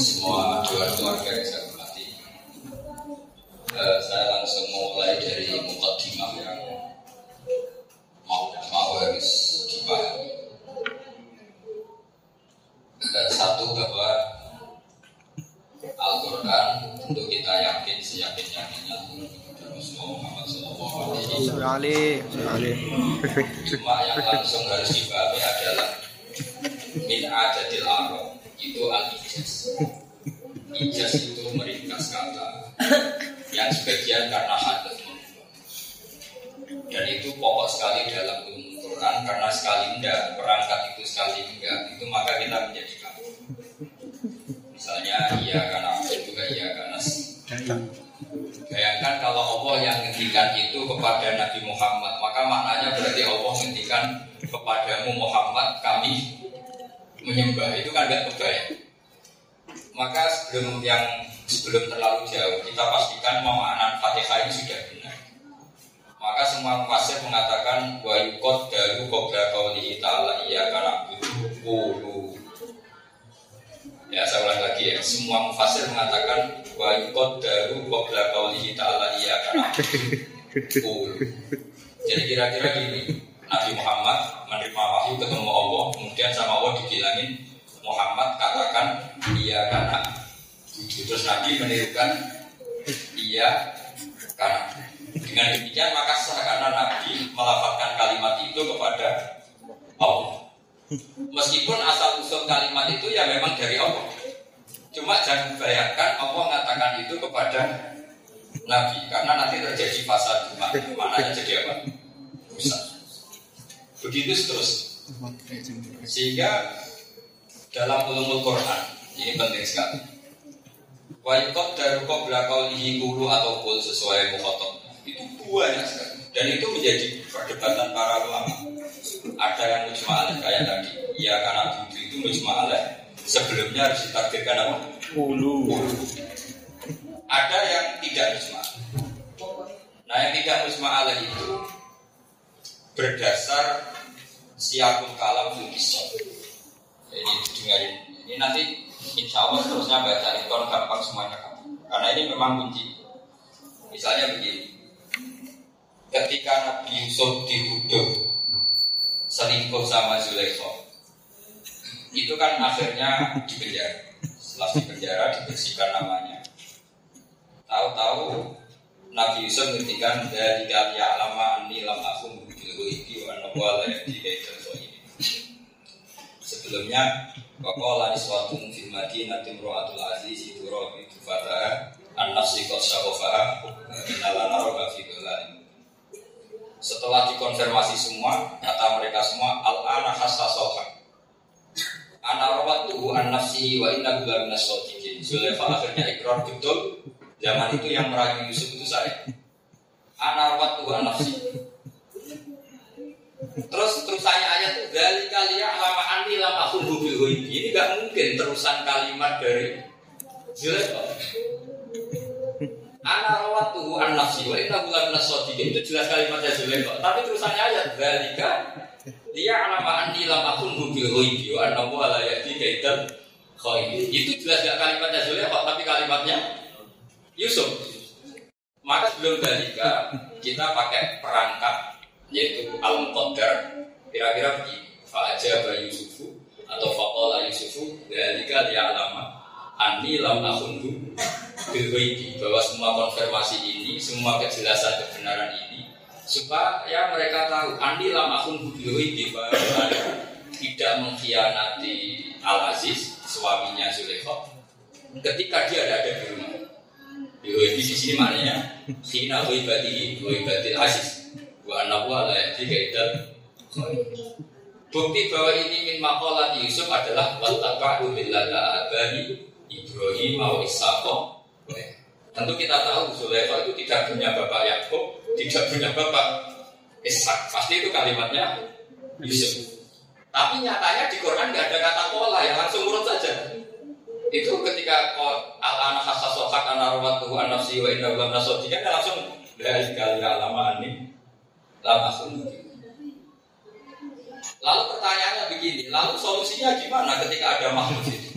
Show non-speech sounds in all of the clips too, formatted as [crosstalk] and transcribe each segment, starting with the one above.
semua dua keluarga yang saya hormati. Uh, saya langsung mulai dari mukadimah yang mau mau harus dipahami. Uh, satu bahwa Al-Quran untuk kita yakin seyakin yakinnya. Cuma yang langsung harus dipahami menyembah itu kan gak kebayang. Maka sebelum yang sebelum terlalu jauh kita pastikan pemahaman Fatihah ini sudah benar. Maka semua pasir mengatakan wa yukot daru kobra kauli ta'ala iya karena budu Ya saya ulang lagi ya Semua mufasir mengatakan Wa yukot daru kobra kauli ta'ala iya karena Jadi kira-kira gini Nabi Muhammad menerima wahyu ketemu Allah, kemudian sama Allah dibilangin Muhammad katakan iya karena terus Nabi menirukan iya karena dengan demikian maka karena Nabi melafalkan kalimat itu kepada Allah. Meskipun asal usul kalimat itu ya memang dari Allah. Cuma jangan bayangkan Allah mengatakan itu kepada Nabi karena nanti terjadi fasad mana jadi apa? Rusak. Begitu seterus. Sehingga dalam ulumul Quran ini penting sekali. Wa yukot daru qabla qawlihi kulu atau kul sesuai mukhotob itu banyak sekali. Dan itu menjadi perdebatan para ulama. Ada yang mujma'alih kayak tadi. Ya karena budu itu mujma'alih. Sebelumnya harus ditakdirkan apa? Ulu. Ada yang tidak mujma'alih. Nah yang tidak mujma'alih itu berdasar siapun kalam bisa. Jadi dengarin. Ini nanti insya Allah terusnya baca ikon gampang semuanya. Karena ini memang kunci. Misalnya begini. Ketika Nabi Yusuf dituduh selingkuh sama Zulaikha, itu kan akhirnya dipenjara. Setelah dipenjara dibersihkan namanya. Tahu-tahu Nabi Yusuf ngertikan dari kali alama ani lam aku bil iki wa ini. Sebelumnya Waqala iswatun fil madinah timro'atul aziz itu robi tufataha an-nafsi qad syagofaha inalana roga fi Setelah dikonfirmasi semua, kata mereka semua, sofa. Ana rawat tuhu an nafsi wa inna gula minas sotikin. Zulaifa akhirnya ikrar betul, zaman itu yang merayu Yusuf itu saya. Ana rawat tuhu an nafsi. Terus terusannya ayat itu dari kalian lama anti lama aku mobil ini nggak mungkin terusan kalimat dari Zulaifa. Ana rawat tuh an nafsi wa inna bulan nasodikin itu jelas kalimatnya Zulaifa. Tapi terusannya ayat dari dia lama anti lama aku mobil ghaibi wa anna la yahdi kaitan Itu jelas gak kalimatnya Zulaifa tapi kalimatnya Yusuf. Maka sebelum dalika kita pakai perangkat yaitu al qadar kira-kira begini. Fajar Yusufu atau fakola Yusufu dari dia lama ani lam akhundu bilwaidi bahwa semua konfirmasi ini semua kejelasan kebenaran ini supaya mereka tahu ani lam akhundu bilwaidi bahwa tidak mengkhianati Al Aziz suaminya Zulaikha ketika dia ada, di rumah. Di sini maknanya Hina waibatihi waibatil Aziz Wa anahu ala yahdi Bukti bahwa ini min makolat Yusuf adalah Wattaba'u billala abani Ibrahim wa Ishaqo Tentu kita tahu Zulaikha itu tidak punya bapak Yakub, tidak punya bapak Ishak. Pasti itu kalimatnya Yusuf. Tapi nyatanya di Quran nggak ada kata pola yang langsung urut saja. Itu ketika al anak hasasohak anarwatuhu anafsi wa inna lam nasodikan langsung dari kali alama ini lama Lalu pertanyaannya begini, lalu solusinya gimana ketika ada makhluk itu?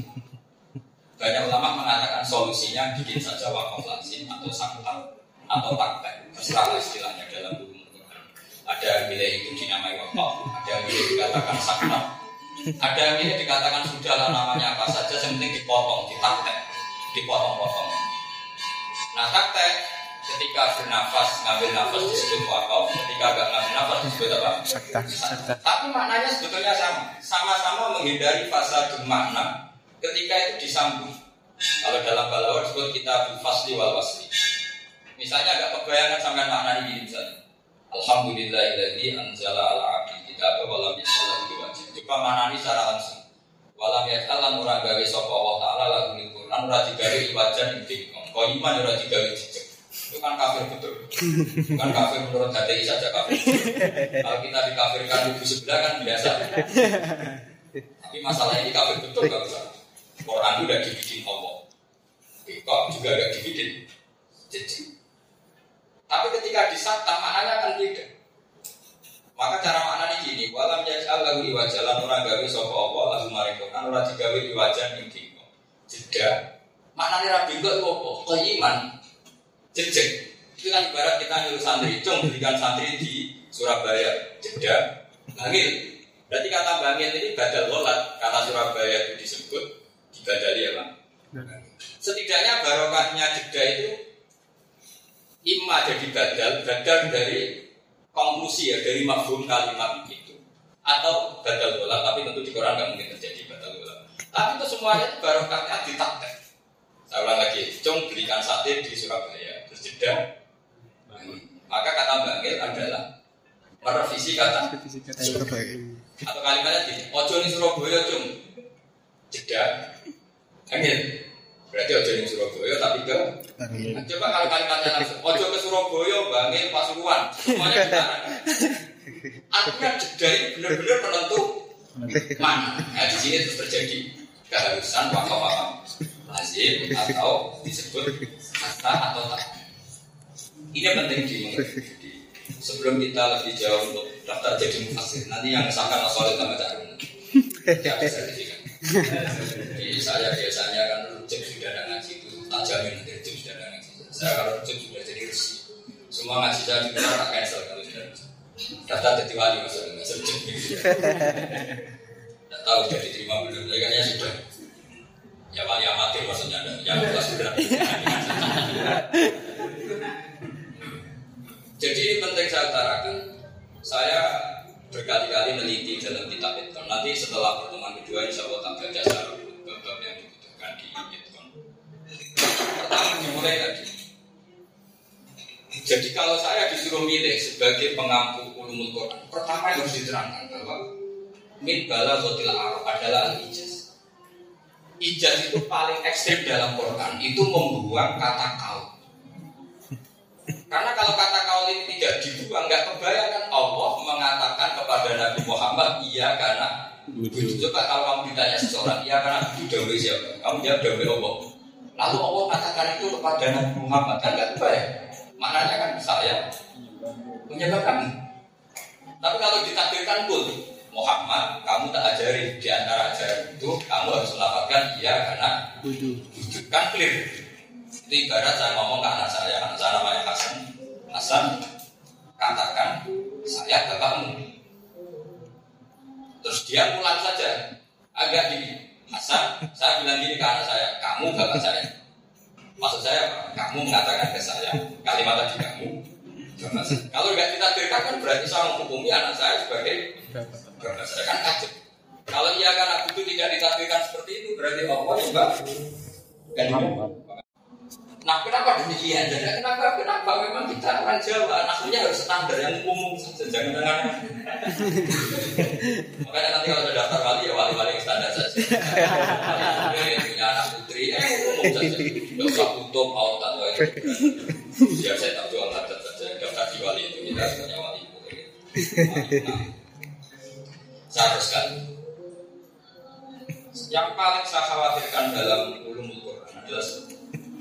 Banyak ulama mengatakan solusinya bikin saja wakaf lazim atau sakta atau taktek. Terserah istilahnya dalam buku Ada yang milih itu dinamai wakaf, ada yang milih dikatakan sakta, ada yang milih dikatakan sudahlah namanya apa saja, yang penting dipotong, ditaktek, dipotong-potong. Nah taktek ketika bernafas ngambil nafas disebut wakaf, ketika gak ngambil nafas disebut apa? Sakta. Sakta. Tapi maknanya sebetulnya sama, sama-sama menghindari fase makna ketika itu disambung. Kalau dalam balawa disebut kita fasli wal wasli. Misalnya agak kebayangan sampai makna ini misalnya. Alhamdulillahilladzi anzala ala abdi kita wa lam yaj'al wajib. Coba maknani secara langsung. Walam yaj'al lan ora gawe sapa Allah taala lagu Quran ora digawe wajan ing dikon. Kok iman ora digawe. Itu kan kafir betul. Bukan kafir menurut HTI saja kafir. Kalau kita dikafirkan ibu sebelah kan biasa. Tapi masalah ini kafir betul gak usah. Quran itu udah dibikin Allah. Kok juga udah dibikin. Jadi, tapi ketika disantap maknanya akan beda. Maka cara maknanya gini, walam yaj'al lahu iwajalan orang gawe sapa Allah lalu maring Quran ora digawe iwajan ing. Jeda. Maknanya rabi kok apa? Qayiman. Jejeg. Itu kan ibarat kita nyuruh santri, cung berikan santri di Surabaya. Jeda. Bangil. Berarti kata bangil ini badal lolat. Kata Surabaya itu disebut dibadali apa? Setidaknya barokahnya jeda itu imma jadi badal, badal dari konklusi ya, dari mafhum kalimat itu. Atau badal bola, tapi tentu di Quran nggak mungkin terjadi badal bola. Tapi itu semuanya barokahnya ditaktek. Saya ulang lagi, cung berikan sate di Surabaya, terus jeda. Maka kata bangil adalah merevisi kata atau kalimatnya gini, ojo di Surabaya cung jeda. Angin. Berarti ojo di Surabaya tapi ke. Nah, Coba kalau kalimatnya langsung, ojo ke Surabaya, Bangil, Pasuruan, semuanya gimana? Artinya jeda ini benar-benar penentu mana. Nah di sini terus terjadi keharusan wakaf-wakaf lazim atau disebut kata atau tak. Ini yang penting dimengerti. Sebelum kita lebih jauh untuk daftar jadi mufassir, nanti yang soal sama cari tidak ada sertifikat. Jadi saya biasanya kan rujuk sudah ada ngaji itu tak jamin nanti rujuk sudah ada ngaji. Saya kalau rujuk sudah jadi resi. Semua ngaji saya juga tak cancel kalau sudah rujuk. Daftar jadi wali maksudnya nggak serujuk. Tidak tahu sudah diterima belum. Tapi kayaknya sudah. Ya wali amatir maksudnya ada. Yang kelas berat. Jadi penting saya utarakan. Saya berkali-kali meneliti dalam kitab Eton. Nanti setelah pertemuan kedua, insya Allah tak baca secara bab yang dibutuhkan di Eton. Pertama dimulai tadi. Jadi kalau saya disuruh milih sebagai pengampu ulumul Quran, pertama yang harus diterangkan bahwa min bala zotil arab adalah al ijaz. Ijaz itu paling ekstrim dalam Quran, itu membuang kata kau. Karena kalau kata kaul ini tidak dibuang, nggak kebayangkan Allah mengatakan kepada Nabi Muhammad, iya karena Begitu coba kalau kamu ditanya seseorang, iya karena itu dawai siapa? Kamu jawab dawai Allah. Lalu Allah katakan itu kepada Nabi Muhammad, kan nggak kebayang. Maknanya kan saya menyebabkan. Tapi kalau ditakdirkan pun, Muhammad, kamu tak ajari di antara ajaran itu, kamu harus melaporkan iya karena wujud kan clear. Itu ibarat saya ngomong ke anak saya, anak saya namanya Hasan. Hasan, katakan saya bapakmu. Terus dia pulang saja, agak gini. Hasan, saya bilang gini ke anak saya, kamu bapak saya. Maksud saya? Kamu mengatakan ke saya, kalimat tadi kamu. Kalau nggak ditakdirkan kan berarti saya menghukumi anak saya sebagai bapak saya kan kacau. Kalau iya karena itu tidak ditakdirkan seperti itu berarti Allah juga kan Nah, kenapa demikian? Jadi kenapa? Kenapa memang kita orang Jawa anaknya harus standar yang umum saja, jangan dengan [laughs] Makanya nanti kalau sudah daftar wali ya wali-wali yang standar saja. Yang punya anak putri ya umum saja. Tidak usah tutup autat atau itu. Biar saya tak jual adat saja. Daftar di wali itu kita sebenarnya wali. Saya teruskan. Yang paling saya khawatirkan dalam ulumul Quran adalah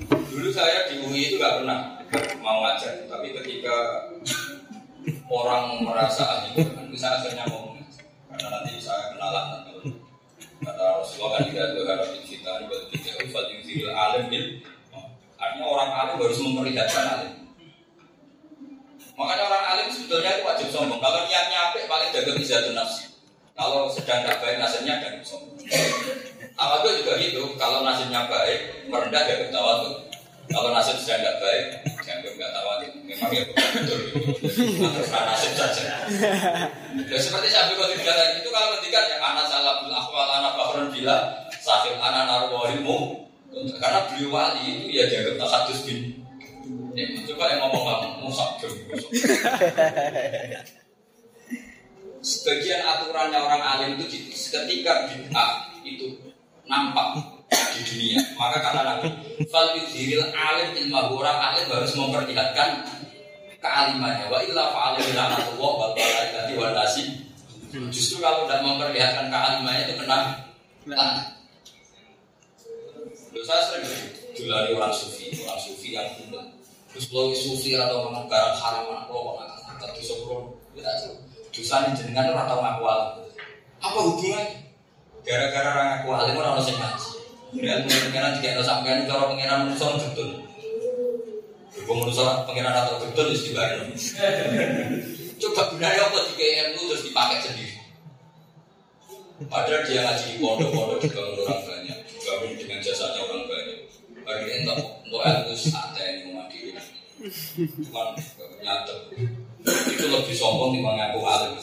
Dulu saya di UI itu nggak pernah mau ngajar, tapi ketika orang merasa ahli itu saya akhirnya mau mengajar. Karena nanti saya kenalan kata Rasulullah kan tidak ada harap kita bagi kita ufal yudhil alim bil Artinya orang alim harus memperlihatkan alim. Makanya orang alim sebetulnya itu wajib sombong. Kalau niatnya apik paling jaga izatun nafsi. Kalau sedang tidak baik nasibnya dan sombong. Tawadu juga gitu. Kalau nasibnya baik merendah jaga tawadu. Kalau nasib sedang tidak baik jangan nggak tawadu. Memang ya betul. Terus nasib saja. Ya, seperti saya bilang tadi itu kalau ketika ya anak salah bil akhwal anak bahrun bila sahil anak narwahilmu karena beliau wali itu ya jaga takadus bin Ya, coba yang ngomong kamu, musak [laughs] Sebagian aturannya orang alim itu gitu. Ketika bid'ah itu nampak di dunia, maka kata Nabi, "Fal yudhiril alim ilmu orang alim harus memperlihatkan kealimannya. Wa illa fa'alim laknatullah wal malaikati wal nasi. Justru kalau tidak memperlihatkan kealimannya itu kena laknat. Saya sering dilari orang sufi, orang sufi yang kumpul Terus kalau sufi atau orang barang haram kalau kata dosa kulo, ya dosa ini jenengan orang tahu ngaku Apa hubungannya? Gara-gara orang ngaku alim orang harus ngaji. Kemudian pengiran jika ada sampean cara pengiran manusia betul. Berhubung manusia pengiran atau betul harus dibayar. Coba gunanya apa jika ilmu terus dipakai sendiri. Padahal dia ngaji di pondok-pondok juga orang banyak, dibangun dengan jasanya orang banyak. Bagi untuk untuk ilmu saat ini Cuman nyatet. Itu lebih sombong dibanding aku alim.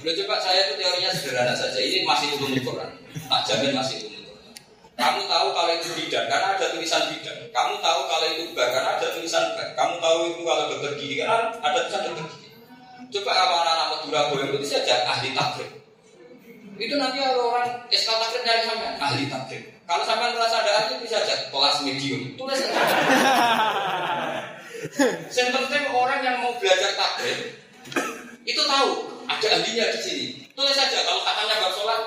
Udah coba saya itu teorinya sederhana saja. Ini masih ilmu Quran. Tak jamin masih Quran. Kamu tahu kalau itu bidan karena ada tulisan bidan. Kamu tahu kalau itu bar karena ada tulisan bar. Kamu tahu itu kalau dokter karena ada tulisan dokter. Coba kalau anak-anak Madura boleh itu saja ahli takrib. Itu nanti ada orang SK dari sampai ahli takrib. Kalau sampai merasa ada ahli bisa aja kelas medium. Tulis. [laughs] Yang penting orang yang mau belajar takrib itu tahu ada ahlinya di sini. Tulis saja kalau katanya bab sholat,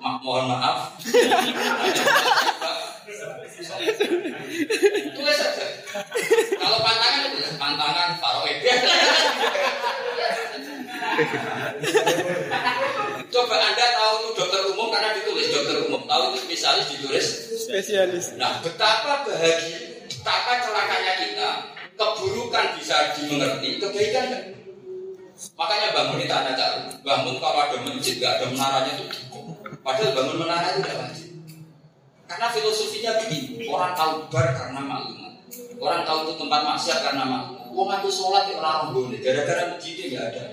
ma mohon maaf. Tulis saja. Kalau pantangan itu pantangan faroid. Coba Anda tahu itu dokter umum karena ditulis dokter umum. Tahu itu spesialis ditulis spesialis. Nah, betapa bahagia, betapa celakanya kita keburukan bisa dimengerti, kebaikan kan? Makanya bangun itu ada cara. Bangun kalau ada masjid, gak ada menaranya itu Padahal bangun menara itu tidak wajib. Karena filosofinya begini, orang tahu bar karena maklumat. Orang tahu itu tempat maksiat karena maklumat. Wong aku sholat ya orang boleh, gara-gara masjidnya nggak ada.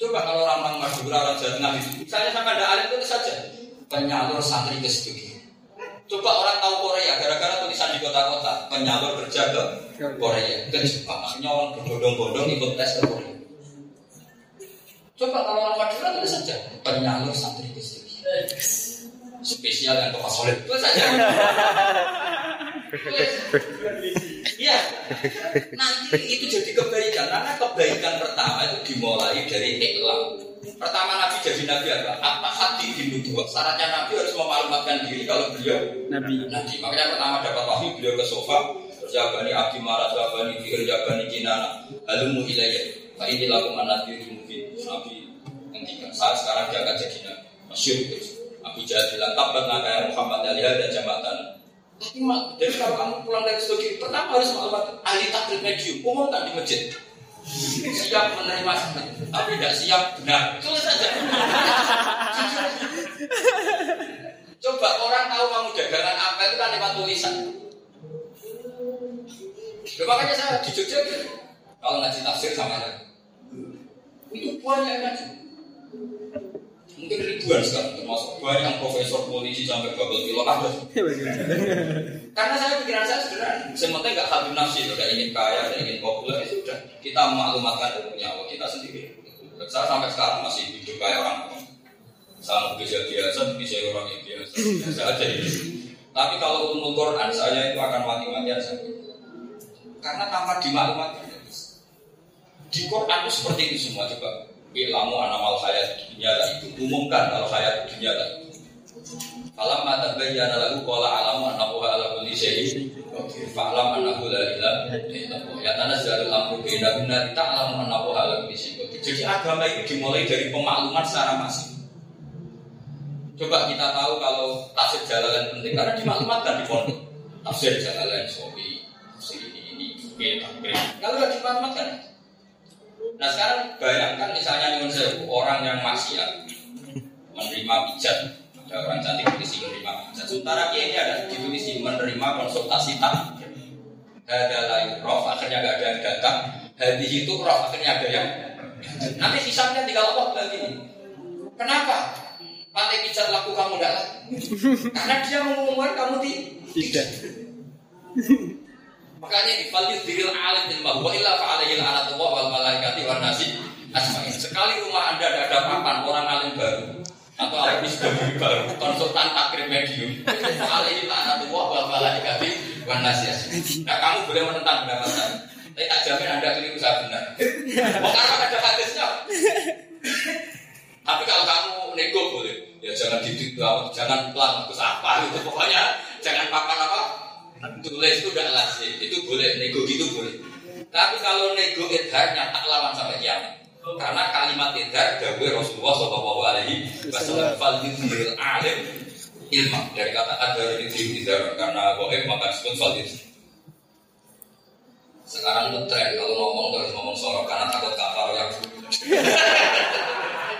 Coba kalau orang-orang Madura, orang Jawa Tengah itu, misalnya sampai ada alim itu saja penyalur santri ke. Coba orang tahu Korea, gara-gara tulisan di kota-kota, penyalur kerja ke Korea, ke Jepang. Maksudnya orang berbondong-bondong ikut tes ke Korea. Coba kalau orang Madura itu saja penyalur santri studio. Spesial yang Pak Solid itu saja. [laughs] Iya. Nanti itu jadi kebaikan karena kebaikan pertama itu dimulai dari iklam. Pertama Nabi jadi Nabi apa? Apa hati di dua. Syaratnya Nabi harus memalumatkan diri kalau beliau Nabi. Nabi. Makanya pertama dapat wahyu beliau ke sofa. Terus jabani abdi marah, jabani kir, jabani kinana. Halumu ilayya. Fa ini lakum anadiri mungkin. Nabi ngendikan saat sekarang dia akan jadi Nabi. Masyur terus. Abu Jahal bilang tabat nakaya Muhammad Aliyah dan jambatan. Tapi mak, jadi kalau kamu pulang dari studi, pertama harus maklumat ahli takrib medium, umumkan di masjid. Siap menerima tapi tidak siap benar. Tulis saja. Coba orang tahu kamu dagangan apa itu kan lewat tulisan. Ya, makanya saya di Jogja kalau ngaji tafsir sama ada. Itu banyak ngaji. Mungkin ribuan sekarang, termasuk banyak profesor polisi sampai babel kilo ada. [laughs] Karena saya pikiran saya sederhana, sementara nggak habib nafsi, tidak ingin kaya, tidak ingin populer, itu ya sudah kita maklumatkan ilmu nyawa kita sendiri. Saya sampai sekarang masih hidup kayak orang sama bisa biasa, bisa orang yang biasa, biasa aja ini. Tapi kalau untuk Quran saya itu akan mati-matian saja. Karena tanpa dimaklumatkan di Quran itu seperti itu semua coba Ilamu anamal hayat dunia lah. Itu umumkan kalau hayat dunia lah. Falam mata bayyana lahu qala alamu annahu ala kulli syai'in Fa'lam annahu la ilaha illallah Ya tanazzalul amru baina guna ta'lamu annahu ala kulli syai'in Jadi agama itu dimulai dari pemakluman secara masif. Coba kita tahu kalau tafsir jalalan penting karena dimaklumatkan di pondok. Tafsir jalalan sobi, tafsir ini ini, takbir. Kalau nggak dimaklumatkan, nah sekarang bayangkan misalnya nyuwun sewu orang yang maksiat menerima pijat, ada orang cantik polisi menerima pijat. Sementara dia ini ada di polisi menerima konsultasi tak. Ada lain roh, akhirnya nggak ada yang datang. Hadis itu roh, akhirnya ada yang Nanti sisanya tinggal Allah lagi. Kenapa? Pantai pijat laku kamu tidak. Karena dia mengumumkan kamu di Tidak. [laughs] Makanya di fal diril alim ilma wa illa fa alaihi la'natullah wal malaikati wan nasi asma'in. Sekali rumah Anda ada ada papan orang alim baru atau alim baru baru konsultan takrim medium fa alaihi la'natullah wal malaikati wan nasi asma'in. Nah, kamu boleh menentang pendapat saya. Tapi tak jamin Anda keliru saya benar. [laughs] Mau karena ada hadisnya. Tapi kalau kamu nego boleh, ya jangan didik, jangan pelan, terus apa gitu. Pokoknya jangan papan apa, tulis itu udah lazim, itu boleh, nego gitu boleh. Tapi kalau nego idharnya tak lawan sampai kiamat. Karena kalimat idhar dari Rasulullah Shallallahu Alaihi Wasallam. Fal yudhir alim ilmu dari kata ada itu idhar karena goib maka disebut fal Sekarang ngetren kalau ngomong harus ngomong sorok karena takut kafar yang [laughs]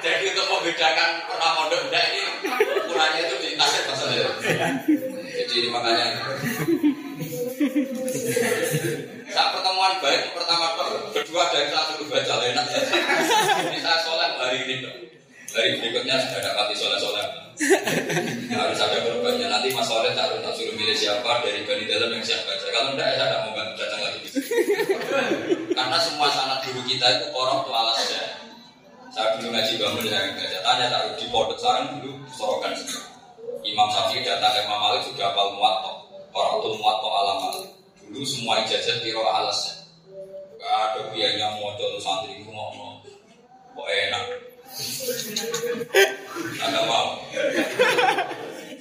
Jadi untuk membedakan pernah mondok ini. Ukurannya itu di tasir maksudnya. Jadi makanya saat pertemuan baik pertama kedua dari satu baca enak ini saya soleh hari ini dok. Hari berikutnya sudah dapat soleh soleh. Harus ada korbannya. Nanti Mas Soleh tak tak suruh milih siapa dari bani dalam yang siap baca. Kalau enggak ya saya tidak mau bantu datang lagi. Karena semua sanat guru kita itu korok tuh alasnya. Saya dulu ngaji bangun saya baca tanya taruh di pondok sarang dulu sorokan Imam Syafi'i datang ke Imam Malik sudah hafal muatok. Orang tuh muatok alam Malik. Dulu semua ijazah biro alasnya. Gak ada biayanya mau santri ngomong. Kok enak. Anda mau.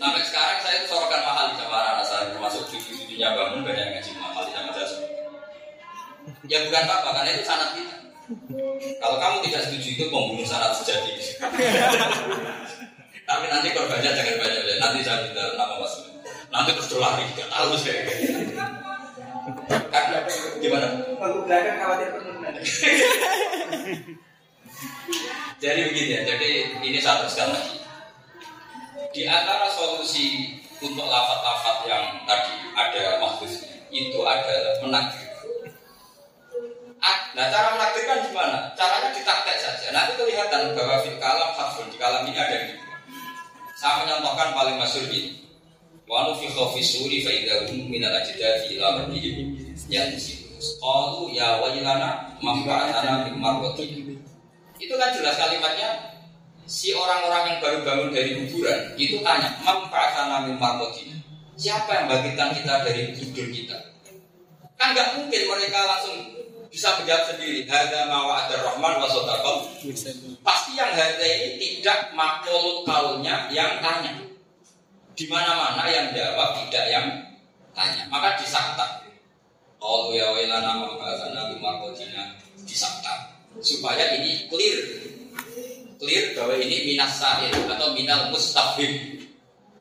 Sampai sekarang saya itu sorokan mahal di sama anak saya termasuk cucu-cucunya bangun banyak ngaji mahal sama saya. Ya bukan apa karena itu sanat kita. Kalau kamu tidak setuju itu pembunuh sanat sejati. Tapi nanti korbannya jangan banyak ya. Nanti saya minta nama mas. Nanti terus lari nggak tahu saya. Karena gimana? Waktu belakang khawatir penurunan. Jadi begini ya, jadi ini satu sekali lagi. Di antara solusi untuk lafat-lafat yang tadi ada maksudnya itu adalah menakdir. Ah, Nah cara menakdirkan gimana? Caranya ditaktek saja. Nanti kelihatan bahwa fil kalam harfun di kalam ini ada yang. Saya menyontohkan paling masyhur ini. Wa nu fi khawfi suri fa idza hum min al ajdadi ila rabbihim yansilun. Qalu ya wailana man ba'athana min marwatin itu kan jelas kalimatnya si orang-orang yang baru bangun dari kuburan itu tanya mempratana min marmotina siapa yang bangkitkan kita dari tidur kita kan nggak mungkin mereka langsung bisa menjawab sendiri. Hada mawa ada rahman wa sodaqam pasti yang hada ini tidak makhluk kaulnya yang tanya. Di mana-mana yang jawab tidak yang tanya. Maka disakta. Kalau ya mempratana min marmotina disakta. Supaya ini clear. Clear bahwa ini minas sa'il atau minal mustafim.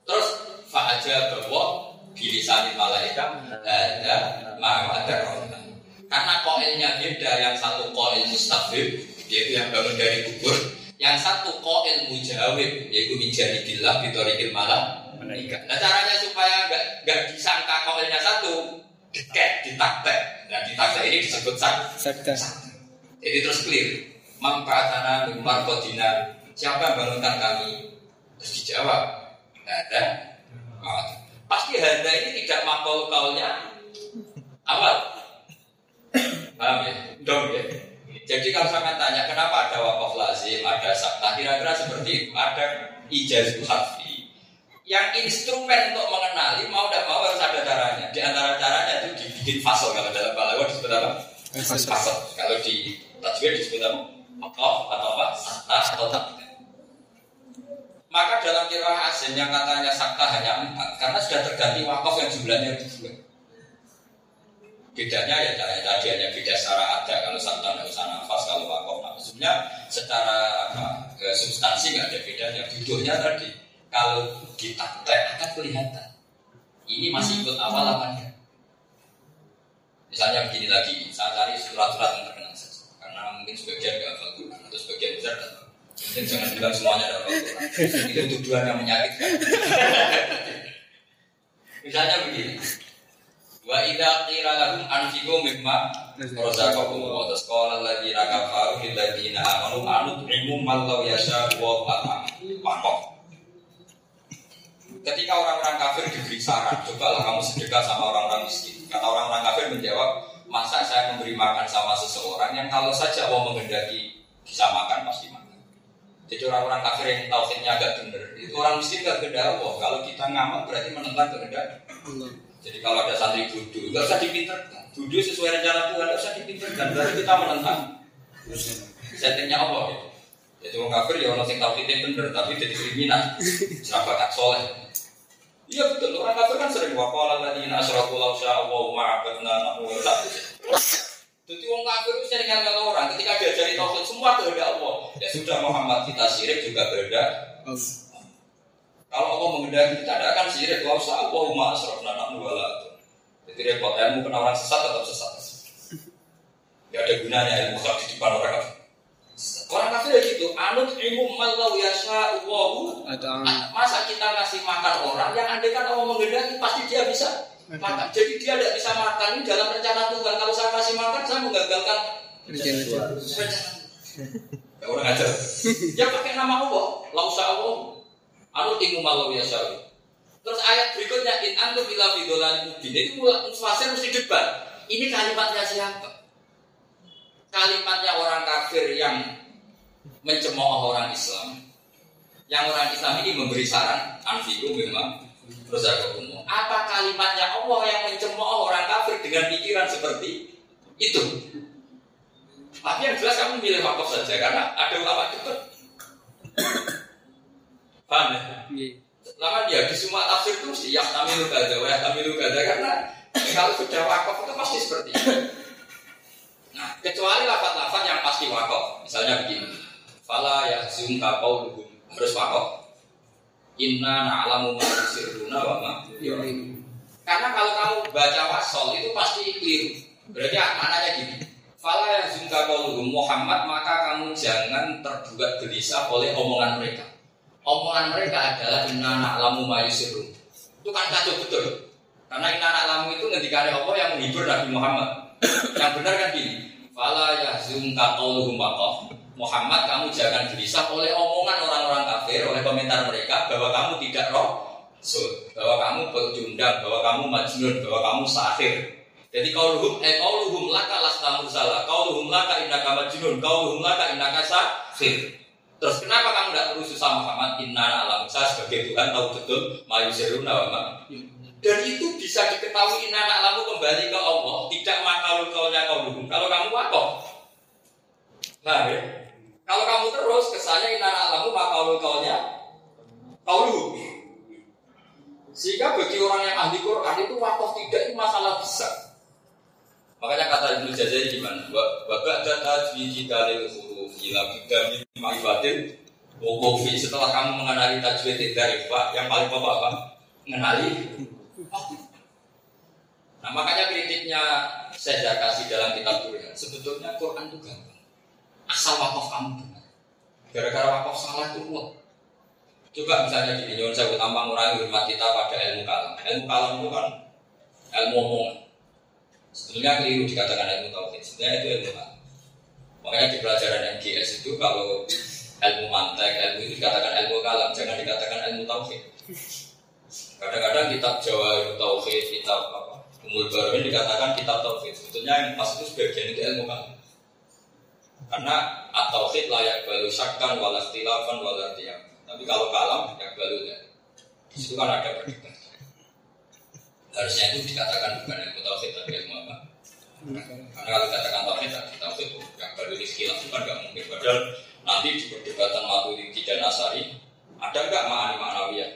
Terus fa'aja bahwa bilisanin malaikat ada ma'ada karena koilnya beda yang satu koil mustafim yaitu yang bangun dari kubur yang satu koil mujawib yaitu menjadi billah bitorikil malam nah caranya supaya nggak nggak disangka koilnya satu deket ditaktek nah ditaktek ini disebut sak jadi terus clear. Mampatana mimar kodina. Siapa yang bangunkan kami? Terus dijawab. Ada. Pasti hada ini tidak makhluk kaulnya awal. Paham ya? Dong ya. Jadi kalau saya tanya kenapa ada wakaf lazim, ada sakta, kira-kira seperti itu. Ada ijazah harfi. Yang instrumen untuk mengenali mau tidak mau harus ada caranya. Di antara caranya itu dibikin fasal kalau dalam balaghah disebut apa? Fasal. Fasal. Kalau di tajwid disebut apa? Wakaf atau apa? Sakta atau tak. Maka dalam kira asing yang katanya sakta hanya empat, karena sudah terganti wakaf yang jumlahnya dua. Bedanya ya cara tadi hanya beda secara ada kalau sakta nggak usah nafas kalau wakaf maksudnya secara apa substansi nggak ada bedanya duduknya tadi kalau ditaktek akan kelihatan. Ini masih ikut awal apa enggak? Misalnya begini lagi, saya cari surat-surat yang terkenal saja. Karena mungkin sebagian nggak Quran atau sebagian besar. Mungkin jangan bilang semuanya ada hafal. Itu tuduhan yang menyakitkan. [laughs] Misalnya begini. Wa idza qila lahum anfiqu mimma razaqakum wa tasqala alladziina kafaru lil ladziina amanu anut'imu man law yasha wa ta'ala. Ketika orang-orang kafir diberi saran, cobalah kamu sedekah sama orang-orang miskin. Kata orang-orang kafir menjawab, masa saya memberi makan sama seseorang yang kalau saja Allah menghendaki bisa makan pasti makan. Jadi orang-orang kafir yang tauhidnya agak benar, itu orang miskin gak kehendak Allah. Kalau kita ngamal berarti menentang kehendak Allah. Jadi kalau ada santri bodoh, nggak usah dipinterkan. Bodoh sesuai rencana Tuhan, nggak usah dipinterkan. Berarti kita menentang settingnya Allah. Gitu. Jadi orang kafir ya orang sing tauhidnya bener, tapi jadi kriminal. Serabakat soleh. Iya betul, orang kafir kan sering waqala alladziina asyraku law syaa Allahu ma abadna nahu wa Jadi orang kafir itu sering ngel orang ketika diajari tauhid semua kehendak Allah. Ya sudah Muhammad kita syirik juga kehendak Allah. Kalau Allah menghendaki kita ada kan syirik, kalau usah Allah ma asrafna nahnu wala Jadi repot ilmu kena orang sesat tetap sesat. Gak ada gunanya ilmu hak di depan orang kafir. Orang kafir ya gitu, anut ilmu malau yasha Atau Masa kita ngasih makan orang yang andai kan Allah menghendaki pasti dia bisa makan. Jadi dia tidak bisa makan ini dalam rencana Tuhan. Kalau saya kasih makan, saya menggagalkan rencana Tuhan. Ya orang aja. Ya pakai nama Allah, lausa Allah. Anu timu malau ya syari. Terus ayat berikutnya in antum bila fidolan mubin itu mulai fasir mesti debat. Ini kalimatnya siapa? Kalimatnya orang kafir yang mencemooh orang Islam. Yang orang Islam ini memberi saran anfiku memang terus aku umum. Apa kalimatnya Allah yang mencemooh orang kafir dengan pikiran seperti itu? Tapi yang jelas kamu milih wakaf saja karena ada ulama cepat. Paham ya? Iya. Lama dia di semua tafsir itu mesti ya tamilu gada, ya tamilu gada karena kalau sudah wakaf itu pasti seperti itu. Nah, kecuali lafat-lafat yang pasti wakaf. Misalnya begini. Fala ya zumka qauluhum harus wakaf. Inna na'lamu ma yusirruna wa ma. Karena kalau kamu baca wasol itu pasti keliru. Berarti maknanya gini. Fala ya zumka qauluhum Muhammad maka kamu jangan terbuat gelisah oleh omongan mereka. Omongan mereka adalah inna na'lamu ma yusirrun. Itu kan kacau betul. Karena inna na'lamu itu ngendikane Allah yang menghibur Nabi Muhammad. yang benar kan gini. Fala yahzunka qauluhum waqaf. Muhammad kamu jangan gelisah oleh omongan orang-orang kafir, oleh komentar mereka bahwa kamu tidak roh, bahwa kamu pecundang, bahwa kamu majnun, bahwa kamu sahir. Jadi qauluhum eh qauluhum laka lasta mursala, qauluhum laka innaka majnun, qauluhum laka innaka sahir. Terus kenapa kamu tidak perlu susah Muhammad? Inna alam saya sebagai Tuhan tahu betul mayu seruna. Dan itu bisa diketahui inna alamu kembali ke Allah, tidak makalul kaunya kauluhum. Kalau kamu wakaf, nah ya. Kalau kamu terus kesannya inna alamu makalul kaunya kauluhum. Sehingga bagi orang yang ahli Quran itu wakaf tidak itu masalah besar. Makanya kata Ibnu Jazari gimana? Babak data di dalil huruf ila bidami ma'rifatin Wukufi setelah kamu mengenali tajwid dari Pak, yang paling pokok apa? Mengenali. Nah makanya kritiknya saya kasih dalam kitab Quran Sebetulnya Quran itu gampang. Asal wakaf kamu benar. Gara-gara wakaf salah itu kuat. Coba misalnya gini, nyuwun saya tambah mengurangi hormat kita pada ilmu kalam. Ilmu kalam itu kan ilmu omongan. Sebetulnya keliru dikatakan ilmu tauhid. Sebenarnya itu ilmu kalam Makanya di pelajaran MGS itu kalau ilmu mantek, ilmu itu dikatakan ilmu kalam Jangan dikatakan ilmu tauhid Kadang-kadang kitab Jawa ilmu tauhid, kitab apa Umur baru ini dikatakan kitab tauhid. Sebetulnya yang pas itu sebagian itu ilmu kalam. Karena at-tauhid layak balu syakkan wala ikhtilafan wala tiyam. Tapi kalau kalam ya balu ya. Di situ kan ada perdebatan. Harusnya itu dikatakan bukan ilmu tauhid tapi ilmu apa? Karena kalau dikatakan tauhid tauhid yang balu ikhtilaf itu kan nggak mungkin. Padahal nanti di perdebatan Maturidi dan Asari ada nggak makna maknawiyah?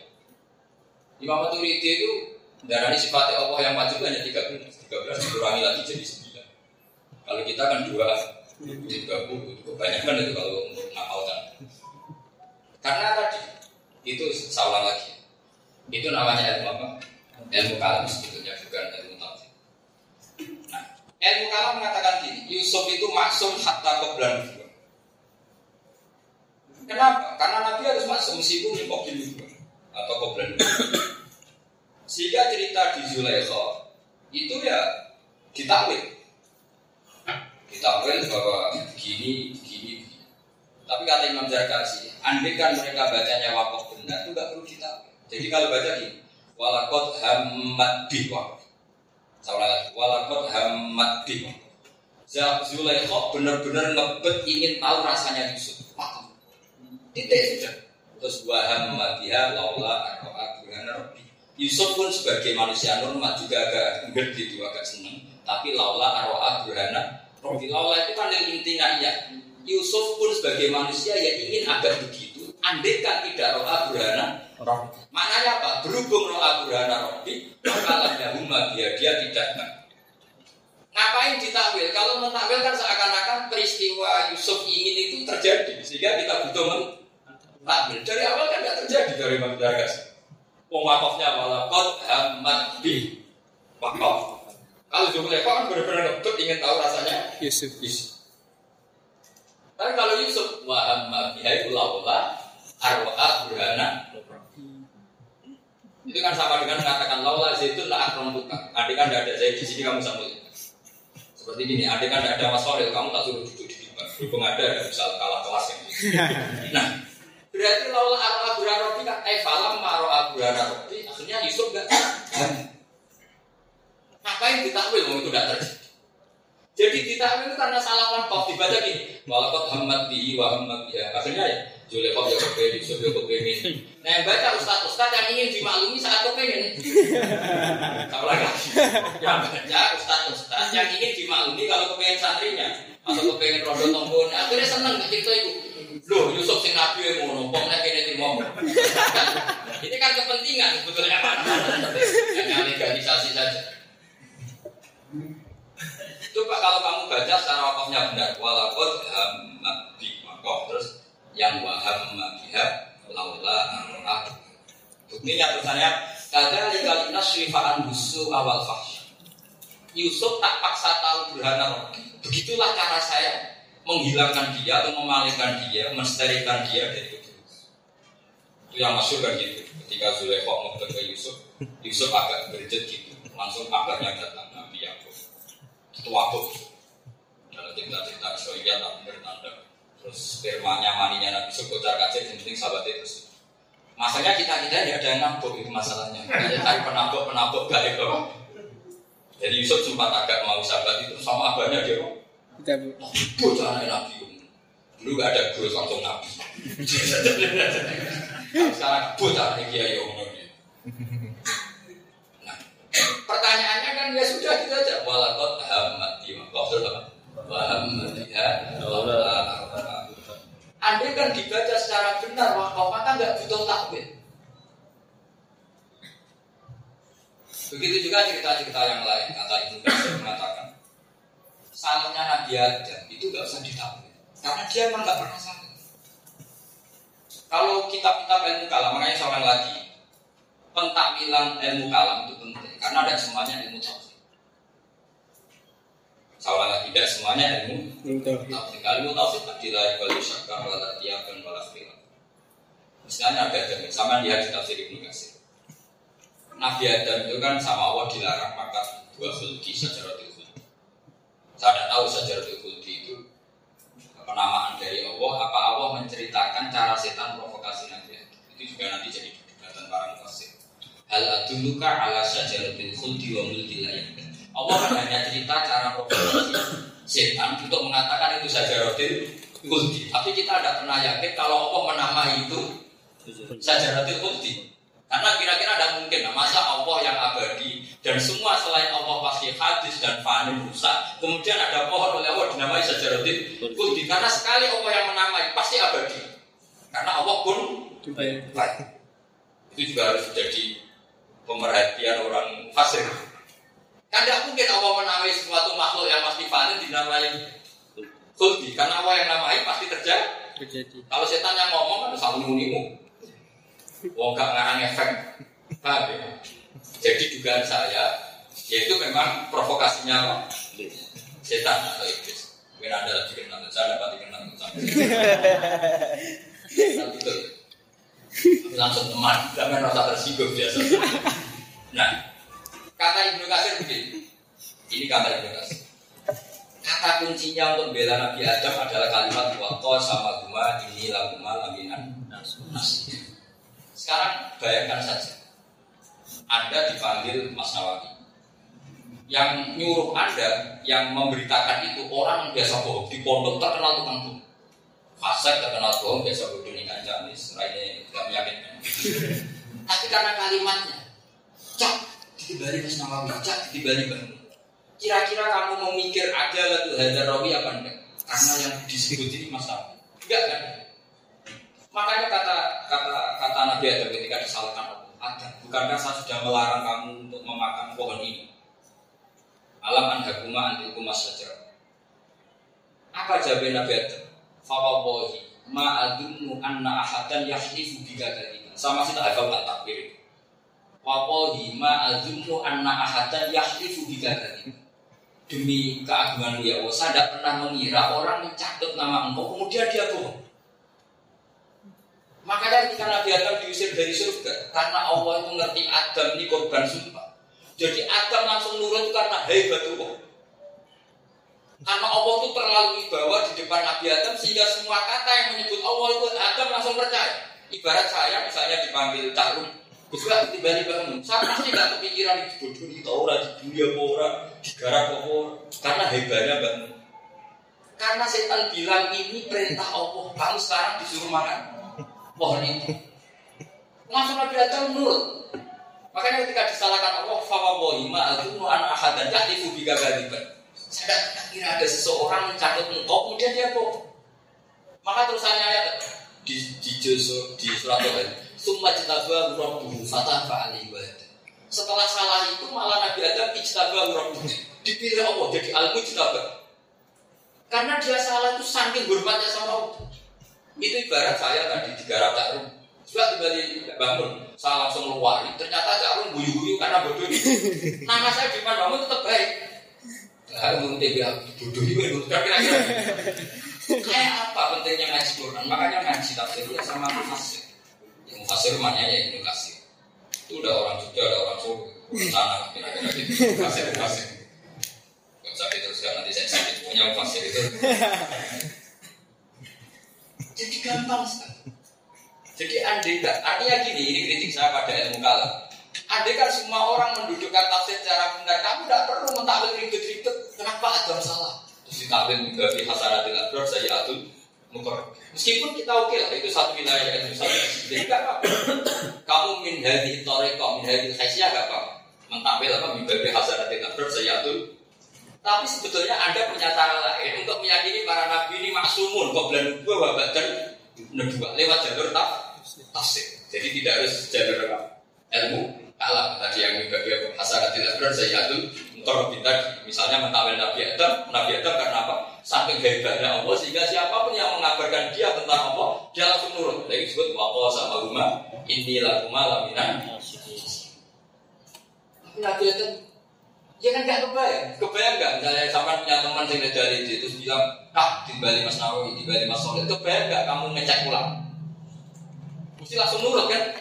Imam Maturidi itu Darah ini sifatnya Allah yang wajib hanya 13 13 dikurangi lagi jadi 9 Kalau kita kan dua Jadi 30 Kebanyakan itu kalau untuk ngapalkan Karena tadi Itu ulang lagi. Itu namanya ilmu apa? Ilmu kalam sebetulnya bukan ilmu ilmu kalam mengatakan gini, Yusuf itu maksum hatta kebelan Kenapa? Karena Nabi harus maksum meskipun di dulu atau kebelan Sehingga cerita di Zulaikha itu ya ditakwil. Ditakwil bahwa begini, begini, begini. Tapi kata Imam Zarkasi, andai kan mereka bacanya wakaf benar, itu nggak perlu ditakwil. Jadi kalau baca gini, walakot hamad biwa. Lagi, walakot hamad biwa. Zulaikha benar-benar ngebet ingin tahu rasanya Yusuf. Titik sudah. Terus waham matiha laula burhana rabbi. Yusuf pun sebagai manusia normal juga agak ngerti itu agak seneng. Tapi laula arroa burhana rabbi. Laula itu kan yang intinya ya. Yusuf pun sebagai manusia ya ingin agak begitu. Andai kan tidak roa burhana Maknanya apa? Berhubung roa burhana rabbi, maka ladahuma dia dia tidak Ngapain ditakwil? Kalau mentakwil kan seakan-akan peristiwa Yusuf ingin itu terjadi sehingga kita butuh takwil. Dari awal kan nggak terjadi dari Imam Dargas. Wakofnya walakot hamad bi wakof. Kalau Zulekha kan benar-benar ngebut ingin tahu rasanya Yusuf. Yusuf. Tapi kalau Yusuf wa hamad biha itu laula arwa burhana itu kan sama dengan mengatakan laula zaitun la akram buka. Kan tidak ada zaid di sini kamu sambut. Seperti ini, adik kan tidak ada mas kamu tak suruh duduk di depan. Berhubung ada, bisa kalah kelas ini. Nah, Berarti laula arwa abura robi kan eh falam maro abura robi akhirnya Yusuf gak Ngapain ditakwil itu tidak terjadi? Jadi ditakwil itu karena salah kontok dibaca gini. Walakot hamad bi wa hamad ya. Akhirnya ya Julekop ya kepengen, Yusuf ya kepengen. Nah yang baca ustad ustad yang ingin dimaklumi saat kepengen. Sama lagi. Yang baca ustad ustad yang ingin dimaklumi kalau kepengen santrinya atau kepengen rodo tombol. Akhirnya seneng cerita itu. Loh, Yusuf sing nabi yang ngono, kok nek kene timo. Ini kan kepentingan sebetulnya Hanya legalisasi saja. Coba kalau kamu baca secara wakafnya benar, walakot hamad bi wakof terus yang waham biha laula arah. Buktinya tulisannya kada likalina syifaan busu awal fahsy. Yusuf tak paksa tahu berhana Begitulah cara saya menghilangkan dia atau memalingkan dia, mensterilkan dia dari itu. Itu yang masuk kan gitu. Ketika Zulaikha ngobrol ke Yusuf, Yusuf agak berjet gitu, langsung kabarnya datang Nabi Yakub. Itu waktu. Dalam cerita-cerita Israel tak bertanda. Terus spermanya maninya Nabi Yusuf kocar kacir, yang penting sahabat itu. Masanya kita kita tidak ada yang nabok itu masalahnya. Ada cari penabok penabok gak itu. Jadi Yusuf sempat agak mau sahabat itu sama abahnya dia Kita Bocah anak nabi Dulu gak ada guru langsung nabi Sekarang bocah anak kiai umum Nah Pertanyaannya kan ya sudah gitu aja Walakot hamati Maksud apa? Wahamatiha Andai kan dibaca secara benar Wakaf maka nggak butuh takwil Begitu juga cerita-cerita yang lain Kata Ibnu Katsir mengatakan salahnya Nabi Adam itu gak usah ditakwil karena dia emang gak pernah salah. Kalau kitab-kitab ilmu kalam, makanya seorang lagi pentakwilan ilmu kalam itu penting karena ada semuanya ilmu tauhid. Lagi tidak semuanya ilmu tauhid. Kalau ilmu tauhid tak dilai kalau syakar wala tiakan wala filah. Misalnya ada ada sama dia di tafsir Ibnu Katsir. Nabi Adam itu kan sama Allah dilarang makan dua khulki secara saya tidak tahu Sajaratul Khuldi itu penamaan dari Allah. Apa Allah menceritakan cara setan provokasi Nabi Itu juga nanti jadi perdebatan para mufassir. Hal aduluka ala Sajaratul Khuldi wa mulki Allah kan hanya cerita cara provokasi setan untuk mengatakan itu Sajaratul Khuldi. Tapi kita tidak pernah yakin kalau Allah menamai itu Sajaratul Khuldi. Karena kira-kira ada mungkin, nah, masa Allah yang abadi dan semua selain Allah pasti hadis dan fani rusak. Kemudian ada pohon oleh Allah dinamai sejaratin kulti. Karena sekali Allah yang menamai pasti abadi. Karena Allah pun baik. Itu juga harus jadi pemerhatian orang fasik. Kan tidak mungkin Allah menamai sesuatu makhluk yang pasti fani dinamai kulti. Karena Allah yang namai pasti terjadi. terjadi. Kalau setan yang ngomong kan selalu munimu. Wong gak ngarang efek. Paham ya? Jadi dugaan saya, yaitu memang provokasinya apa? Setan atau iblis. Mungkin anda lebih kenal, saya dapat dikenal sama. Langsung teman, jangan rasa tersinggung biasa. Nah, kata Ibnu Katsir begini. Ini kata Ibnu Katsir. Kata kuncinya untuk bela Nabi Adam adalah kalimat waktu sama guma ini laguma laminan nasi. Sekarang bayangkan saja, Anda dipanggil Mas Nawawi. Yang nyuruh Anda, yang memberitakan itu orang biasa bohong di pondok terkenal tukang bohong. Fasek terkenal bohong biasa bodoh nih kancanis, lainnya tidak meyakinkan. Tapi karena kalimatnya, cak dibalik Nawawi, cak dibalik Bang. Kira-kira kamu mau mikir ada lagu Hadar Rawi apa enggak? Karena yang disebut ini Mas Nawawi. Enggak kan? Makanya kata kata kata Nabi Adam ketika disalahkan Adam, bukankah saya sudah melarang kamu untuk memakan pohon ini? Alam anhakuma antilkuma saja. Apa jawab Nabi Adam? Fawawahi ma'adunnu anna ahadan bika kadina. Sama sih tak hafal takbir. Wawahi ma'adunnu anna ahadan yahlifu bika kadina. Demi keagunganmu ya Allah, saya tidak pernah mengira orang mencatat nama engkau, kemudian dia bohong. Makanya ketika Nabi Adam diusir dari surga, karena Allah itu ngerti Adam ini korban sumpah. Jadi Adam langsung nurut karena hebat Allah. Karena Allah itu terlalu wibawa di depan Nabi Adam sehingga semua kata yang menyebut Allah itu Adam langsung percaya. Ibarat saya misalnya dipanggil Tarum, Kuslah tiba-tiba bangun, saya pasti nggak kepikiran di bodoh di orang dunia orang, di garap orang, karena hebatnya bangun. Karena setan bilang ini perintah Allah, kamu sekarang disuruh makan pohon itu. Langsung Nabi Adam nurut. Makanya ketika disalahkan Allah, fawawahi ma'adunu an ahadan yahtifu bika gadiban. Saya kira ada seseorang mencatat engkau, kemudian dia bohong. Maka terusannya ayat di di di surat Al Summa jitaba rabbuhu fatafa alaihi wa Setelah salah itu malah Nabi Adam ijtaba rabbuhu. Dipilih Allah jadi al-mujtaba. Karena dia salah itu saking hormatnya sama Allah. Itu ibarat saya tadi di garap tarum. Juga tiba bangun, saya langsung keluar. Ternyata tarum guyu-guyu karena bodoh ini. Nama saya di bangun tetap baik. Harus mungkin dia bodoh ini, kira-kira. Kayak [laughs] apa pentingnya ngaji Quran? Makanya ngaji tafsirnya sama mufassir. Yang mufassir maknanya ya Ibnu Katsir. Itu udah orang Jogja, ada orang Solo, sana kira-kira gitu. Mufassir, mufassir. Gak usah diteruskan nanti saya sakit punya mufassir itu. Jadi gampang sekali. Jadi andai tak, artinya gini, ini kritik saya pada ilmu kalam. Andai kan semua orang mendudukkan tafsir secara benar, kamu tidak perlu mentakwil ribet-ribet. Kenapa ada salah? Terus ditakwil di hasanatil abrar saya atul mukor. Meskipun kita oke lah, itu satu wilayah itu satu. Jadi nggak apa. Kamu min hadi toreko, min hadi khaisyah nggak apa. Mentakwil apa hasanatil abrar saya atul tapi sebetulnya Anda punya cara lain untuk meyakini para nabi ini maksumun, kok bulan dua wabah dan kedua lewat jalur tak tafsir. Jadi tidak harus jalur apa? ilmu alam tadi yang dia hasanat tidak benar untuk kita misalnya mentakwil Nabi Adam, Nabi Adam karena apa? Saking hebatnya Allah sehingga siapa pun yang mengabarkan dia tentang Allah dia langsung nurut. Jadi disebut wapo sama rumah inilah rumah laminan. Tapi Nabi Adam Ya kan gak kebayang, kebayang gak? Misalnya sama punya teman yang dari itu terus bilang, ah di Bali Mas Nawawi, di Bali Mas Soleh, kebayang gak kamu ngecek ulang? Mesti langsung nurut kan?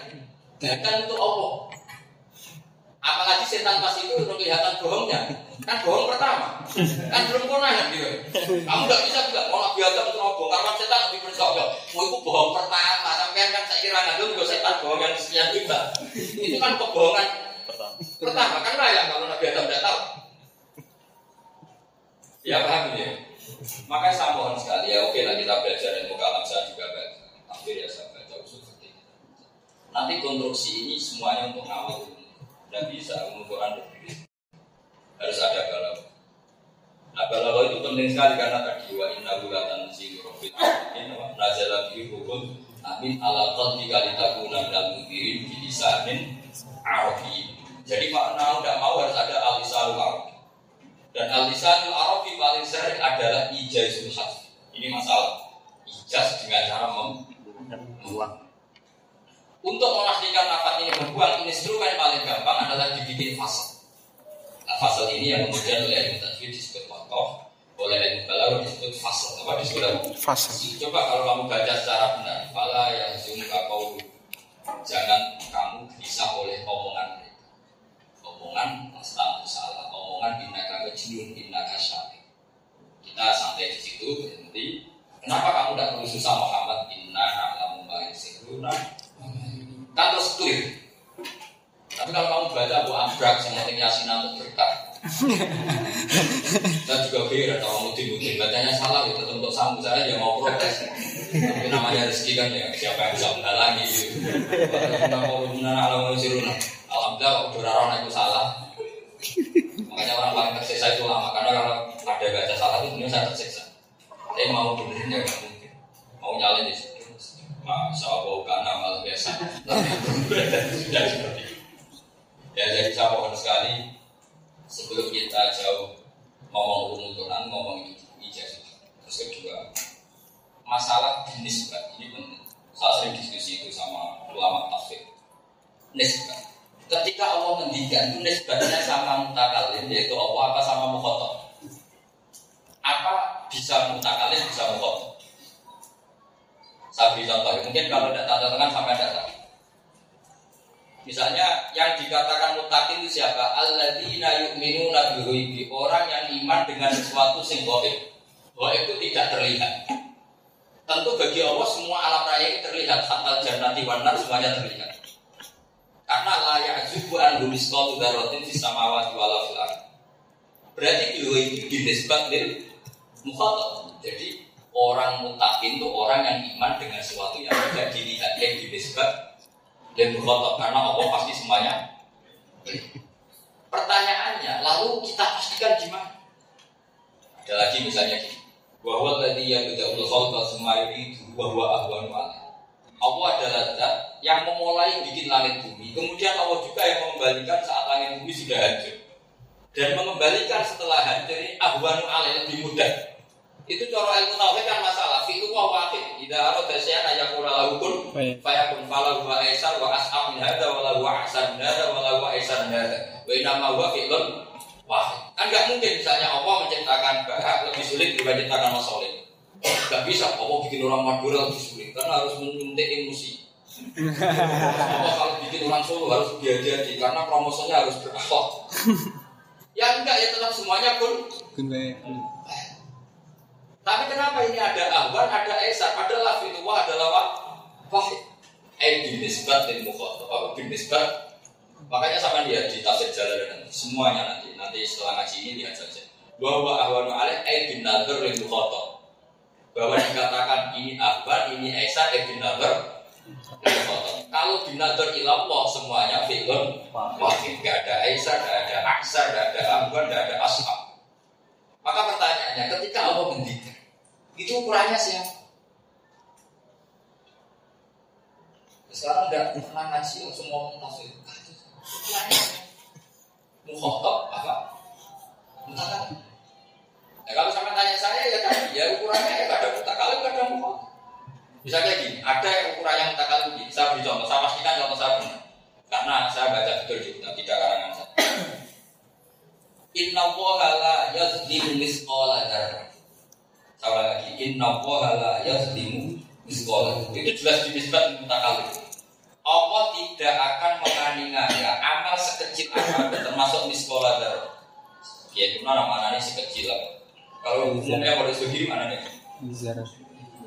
Dan kan itu Allah. Apalagi setan pas itu udah kelihatan bohongnya, kan bohong pertama, kan belum konangan gitu. Kamu gak bisa juga mau biasa untuk bohong karena setan lebih percaya. Mau itu bohong pertama, sampai kan saya kira nggak dulu setan bohong yang sekian juga. Itu kan kebohongan Pertama kan layak kalau Nabi Adam tidak tahu. Ya paham ya. Makanya saya mohon sekali ya oke lah kita belajar ilmu kalam saya juga baca. Tapi ya saya baca usul. Nanti konstruksi ini semuanya untuk ngawal. Tidak bisa mengukuran. Harus ada galau. Nah galau itu penting sekali karena tadi wa inna bulatan si robin ini nazala bihi hukum amin ala qalbi kalitakuna minal mudirin bi lisanin jadi makna tidak mau harus ada alisanul arabi. Dan alisanul arabi paling sering adalah ijazul hasbi. Ini masalah. Ijaz dengan cara membuang. Untuk memastikan nafas ini berbuang, instrumen paling gampang adalah dibikin fase. Nah, fase ini yang kemudian oleh ilmu tajwid disebut wakof, oleh ilmu balaghah disebut fase. Apa disebut apa? Fase. Coba kalau kamu baca secara benar, fala yang zumka kau jangan kamu bisa oleh omongan mereka. Omongan tahu salah, omongan binaka kecilun binaka syari. Kita sampai di situ berhenti. Kenapa kamu tidak perlu susah Muhammad? Inna alamu ma yusiruna. Kan terus clear. Tapi kalau kamu baca Bu Ambrak, yang penting Yasin untuk berkah. [laughs] Saya juga kira kalau mutin-mutin bacanya salah gitu untuk sambut saya ya mau protes. Tapi namanya rezeki kan ya siapa yang bisa menghalangi gitu. Kalau benar alam siruna. Alhamdulillah orang itu salah. Makanya orang paling tersiksa itu lama karena kalau ada baca salah itu sebenarnya saya tersiksa. Saya mau benerin ya nggak mungkin. Mau nyalin di situ. Masa Allah karena malah biasa. Sudah seperti itu. Ya jadi saya mohon sekali sebelum kita jauh ngomong rumunan, ngomong ijazah. Terus kedua, masalah nisbat ini penting. Saya sering diskusi itu sama ulama tafsir. Nisbat. Ketika Allah ngendikan itu nisbatnya sama mutakalim yaitu Allah apa sama mukhotob? Apa bisa mutakalim bisa mukhotob? Saya beri contoh, mungkin kalau tidak tanda tangan sampai tahu. Misalnya yang dikatakan mutakin itu siapa? Alladzina yu'minuna bighaibi. Orang yang iman dengan sesuatu sing gaib. Gaib itu tidak terlihat. Tentu bagi Allah semua alam raya ini terlihat. Hatta jannati wanar semuanya terlihat. Karena layak ajubu an lumiskatu darotin di samawati wala fil Berarti bighaibi dinisbat lil mukhatab. Jadi orang mutakin itu orang yang iman dengan sesuatu yang tidak dilihat yang dinisbat dan berkotok karena Allah pasti semuanya. Pertanyaannya, lalu kita pastikan gimana? Ada lagi misalnya bahwa tadi yang tidak berkholqa semua itu bahwa ahwanu Allah adalah zat yang memulai bikin langit bumi. Kemudian Allah juga yang mengembalikan saat langit bumi sudah hancur. Dan mengembalikan setelah hancur ini ahwanu alaih lebih mudah. Itu cara ilmu tauhid kan masalah. Fi'lu wa waqid. Idza arada syai'an ayakuna lahu kun fayakun falahu wa aisar wa as'ab min hadza wa lahu ahsan min hadza wa lahu aisar min hadza. Wa inna ma huwa fi'lun wahid. Kan enggak mungkin misalnya Allah menciptakan bahak lebih sulit dibanding menciptakan masolid. Enggak bisa Allah bikin orang Madura lebih sulit karena harus menyuntik emosi. [laughs] Allah kalau bikin orang Solo harus biaya-biaya karena promosinya harus berakhlak. [laughs] Ya enggak ya tetap semuanya pun tapi kenapa ini ada ahwan, ada esar, ada lafilullah, ada lawak wahid. Eh nisbat dan mukhotob, apa bin nisbat. Makanya sama dia di tafsir jalan nanti, semuanya nanti, nanti setelah ngaji ini lihat saja. Bahwa ahwanu alaih eh bin nadar mukhotob. Bahwa dikatakan ini ahwan, ini esar, eh bin nadar kalau bin nadar ilallah semuanya fi'lun wahid. Gak ada esar, gak ada aksar, gak ada ahwan, gak ada ashab. Maka pertanyaannya, ketika Allah mendidik itu ukurannya siapa? Sekarang udah pernah ngaji langsung ngomong tafsir. Ukurannya Mukhotob apa? Mutakalim. Ya kalau sama tanya saya ya tadi ya ukurannya ya ada mutakalim ada mukhotob. Bisa kayak gini, ada yang ukurannya mutakalim gini. Saya beri contoh, saya pastikan contoh saya benar. Karena saya baca betul di kitab tidak karangan saya. Inna wohala yazlimu misqala dzarrah. Saya lagi, inna wohala yazlimu misqala. Itu jelas dinisbat mutakalim. Allah tidak akan menganiaya amal sekecil apa pun termasuk miskola dzarrah. Ya itu mana mana ini sekecil apa? Kalau umumnya pada segi mana nih?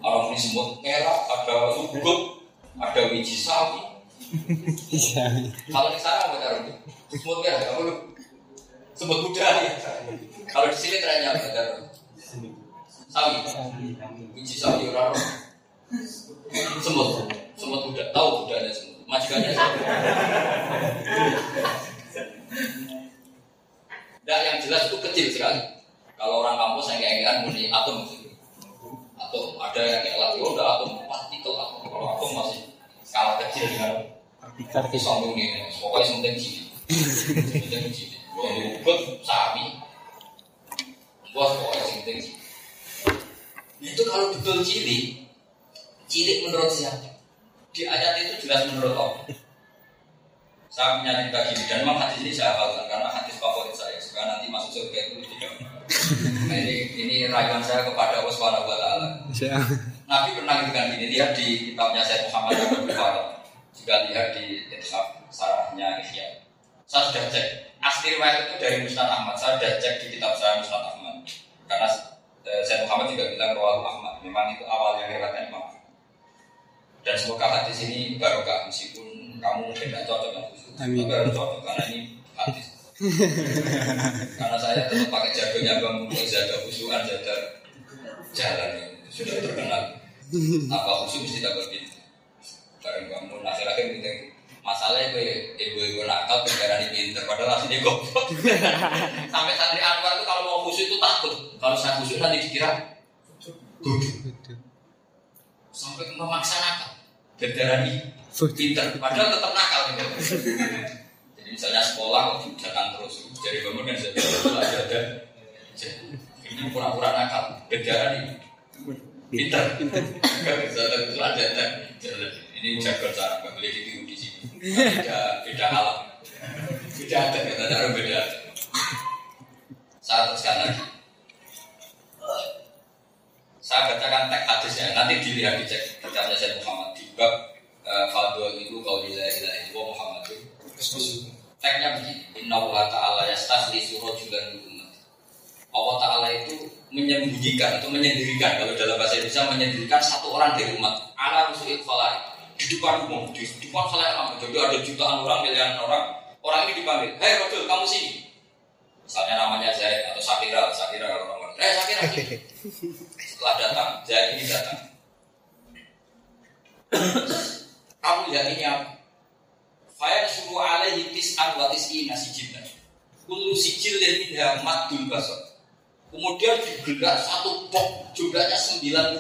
Orang ini semut merah, ada ugut, ada biji sawi. Kalau di sana apa cara Semut merah, kamu lu semut muda ya. Kalau di sini trennya apa cara? Sawi, biji sawi orang semut, semut muda. Tahu muda ada semut, majikannya. Nah, yang jelas itu kecil sekali. Kalau orang kampus yang kayak murni atom. Atom ada yang kayak lagi oh, udah atom partikel atom. Kalau atom masih skala kecil dengan partikel sombong ini. Pokoknya sementing cilik. Sementing cilik. Gua luput sami. Gua pokoknya sementing cilik. Itu kalau betul cilik, cilik menurut siapa? Di ayat itu jelas menurut Allah. Saya punya cerita gini dan memang hadis ini saya hafalkan karena hadis favorit saya. Supaya nanti masuk surga itu tidak. Nah, ini ini rayuan saya kepada Allah Subhanahu Wa Taala. Nabi pernah ngendikan gini lihat di kitabnya Said Muhammad Abdul Bukhari. Juga lihat di Ithaf sarahnya Ihya. Saya sudah cek. Asli riwayat itu dari Musnad Ahmad. Saya sudah cek di kitab saya Musnad Ahmad. Karena eh, Said Muhammad juga bilang Rawal Ahmad. Memang itu awalnya riwayatnya Imam. Dan semoga hadis ini barokah meskipun kamu mungkin tidak cocok dengan khusus. Tapi harus cocok karena ini hadis. [laughs] karena saya tetap pakai jagonya bang untuk jaga khusuan, jaga jalan ini sudah terkenal. Apa khusus mesti tak berbeda. Bareng kamu akhir-akhir kita masalahnya gue ibu-ibu nakal berdarah di pinter padahal aslinya goblok. [laughs] Sampai santri Anwar itu kalau mau khusus itu takut. Kalau saya khusus nanti dikira sampai memaksa nakal. Berdarah di pinter padahal tetap nakal gitu. jadi misalnya sekolah kok jalan terus jadi bangun kan jadi dan ini pura-pura nakal. Berdarah di pinter. Terus [laughs] ada. Dan ini jago cara nggak boleh beda beda alam beda ada kita cara beda. Saya teruskan lagi. Saya bacakan teks hadis ya nanti dilihat di cek kitabnya saya Muhammad. Di bab uh, itu kau tidak tidak itu Muhammad. Itu teksnya begini. Inna Allah Ta'ala yastasli surah juga umat Allah Ta'ala itu menyembunyikan atau menyendirikan. Kalau dalam bahasa Indonesia menyendirikan satu orang dari umat. Ala rusulit falai di depan umum di depan salah jadi ada jutaan orang miliaran orang. Orang ini dipanggil hei Rodul kamu sini. Misalnya namanya Zaid atau Sakira Sakira kalau orang eh Sakira sini." setelah datang Zaid ini datang. Kamu lihat ini apa? Faya suruh alaihi tis'an wa tis'ina sijilna Kullu sijil dan minha madul basar. Kemudian digelar satu box jumlahnya 99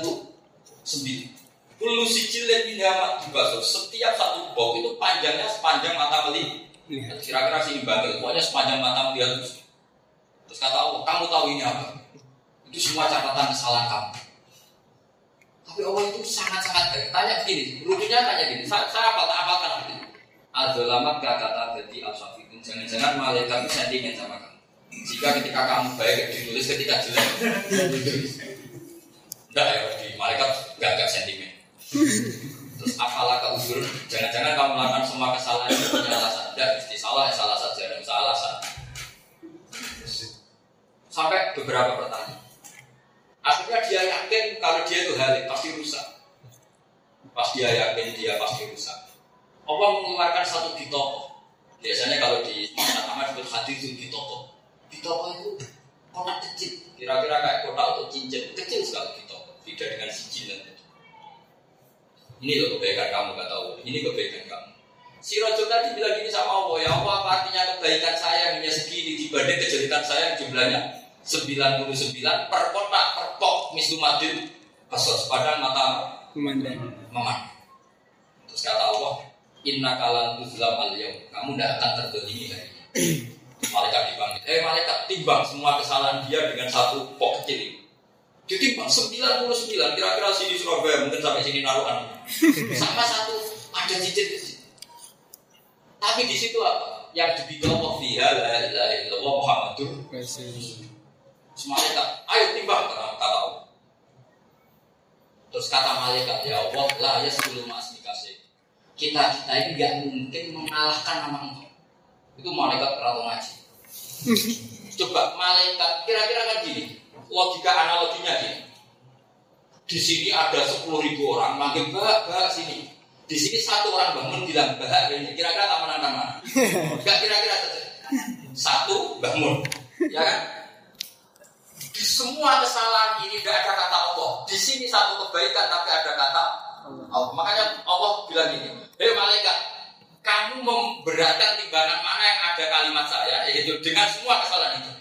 Dan minha madul basar Setiap satu box itu panjangnya sepanjang mata meli Kira-kira sini banget Pokoknya sepanjang mata melihat terus Terus kata Allah, kamu tahu ini apa? Itu semua catatan kesalahan kamu tapi Allah itu sangat-sangat baik. Tanya begini, rujunya tanya gini. Saya, saya apa tak apalkan begini. Adzolamat kata jadi al-syafiqin. Jangan-jangan malaikat itu sentimen sama kamu. Jika ketika kamu baik ditulis, ketika jelek [laughs] Enggak ya, di malaikat enggak enggak sentimen. Terus apalah kau uzur? Jangan-jangan kamu melakukan semua kesalahan itu punya alasan. Enggak, mesti salah ya salah saja, dan salah alasan. Sampai beberapa pertanyaan. Akhirnya dia yakin kalau dia itu halik pasti rusak. Pas dia yakin dia pasti rusak. Allah mengeluarkan satu ditoko. Biasanya kalau di Ahmad disebut hadis itu ditoko. Ditoko itu kotak kecil, kira-kira kayak kotak atau cincin kecil sekali ditoko. Tidak dengan sijilan. Ini loh kebaikan kamu gak tahu. Ini kebaikan kamu. Si Rojo tadi bilang gini sama Allah, ya Allah apa artinya kebaikan saya hanya segini dibanding kejelitan saya yang jumlahnya 99 per kotak per pok mislumadin kasus padahal mata Memandang. memang. Terus kata Allah, Inna kalan tuzlam al Kamu tidak akan hari [clears throat] ini. Malaikat dipanggil. Eh malaikat timbang semua kesalahan dia dengan satu pok kecil ini. Ditimbang 99 kira-kira sini Surabaya mungkin sampai sini naruhan. [laughs] Sama satu ada cicit di situ. Tapi di situ apa? Yang dibikin Allah fiha la ilaha illallah Muhammadur Malaikat, ayo timbang kata Allah. Terus kata malaikat, ya Allah, lah ya sebelum mas dikasih. Kita kita ini nggak mungkin mengalahkan nama engkau. Itu malaikat terlalu ngaji. [laughs] Coba malaikat, kira-kira kan gini, logika analoginya gini. Di sini ada 10 ribu orang, manggil bahak, bahak sini. Di sini satu orang bangun bilang bahak ini, kira-kira tak menang mana? Enggak kira-kira saja. Satu bangun, ya kan? Di semua kesalahan ini tidak ada kata Allah. Di sini satu kebaikan tapi ada kata Allah. Makanya Allah bilang gini, hei malaikat, kamu memberatkan timbangan mana yang ada kalimat saya, yaitu dengan semua kesalahan itu.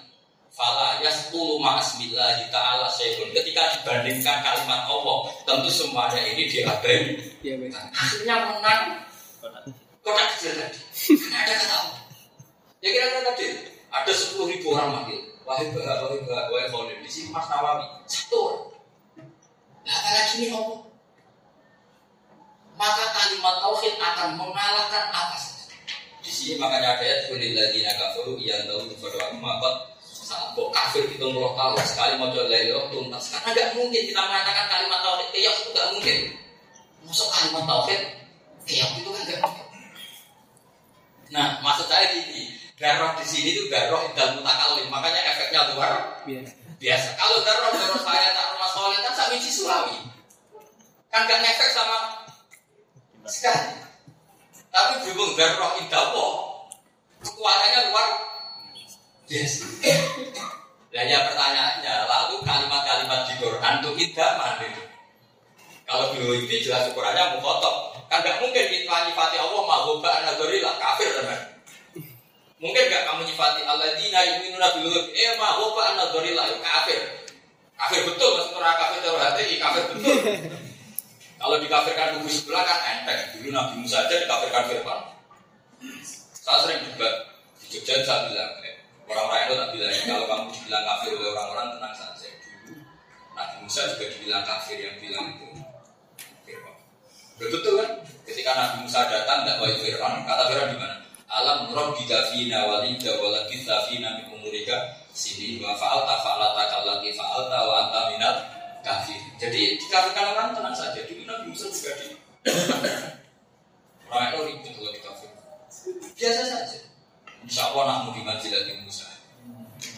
Fala yasqulu ma'asmillahi ta'ala syai'un. Ketika dibandingkan kalimat Allah, tentu semuanya ini dihargai. Iya betul. Hasilnya menang kotak kecil tadi. Karena ada kata Allah. Ya kira-kira tadi ada 10 ribu orang manggil. Wahai bahak, wahai bahak, wahai khalid. Di sini Mas Nawawi. Satu orang. Nah, apalagi ini Allah. maka kalimat tauhid akan mengalahkan apa saja. Di sini makanya ada ayat kulil ladina kafaru yang tahu kepada maka saat kok kafir kita mulai tahu sekali mau coba lelo tuntas karena nggak mungkin kita mengatakan kalimat tauhid kayak itu nggak mungkin. Masuk kalimat tauhid kayak itu kan nggak mungkin. Nah maksud saya gini, garoh di sini itu garoh dan mutakalim makanya efeknya luar Biasa. biasa. Kalau garoh garoh saya tak rumah soleh kan sami Sulawi kan gak ngefek sama sekali. Tapi berhubung darroh indawo, kekuatannya luar biasa. Nah ya pertanyaannya, lalu kalimat-kalimat di Quran itu idaman itu. Kalau dulu itu jelas ukurannya mukotok. Kan gak mungkin kita nyifati Allah mahbuba anadorilah kafir teman. Mungkin gak kamu nyifati Allah dina yuminuna bilu eh mahbuba anadorilah kafir. Kafir betul maksud orang kafir terus hati kafir betul. [laughs] Kalau dikafirkan kubu sebelah kan enteng. Dulu Nabi Musa aja dikafirkan Firman. Saya sering debat di Jogja saya bilang, eh, orang-orang itu tak bilang, kalau kamu dibilang kafir oleh orang-orang tenang saja. Nabi Musa juga dibilang kafir yang bilang itu Firman. Betul kan? Ketika Nabi Musa datang tidak baik Firman, kata Firman di mana? Alam Rabbi fina walida walaki fina min sini wa fa'alta fa'alta kallati fa'alta wa anta minal kafir. Jadi dikafirkan orang tenang saja. Dulu Nabi Musa juga di [coughs] orang itu ribut kalau dikafir. Biasa saja. Insya Allah nak mau di manzilat Musa.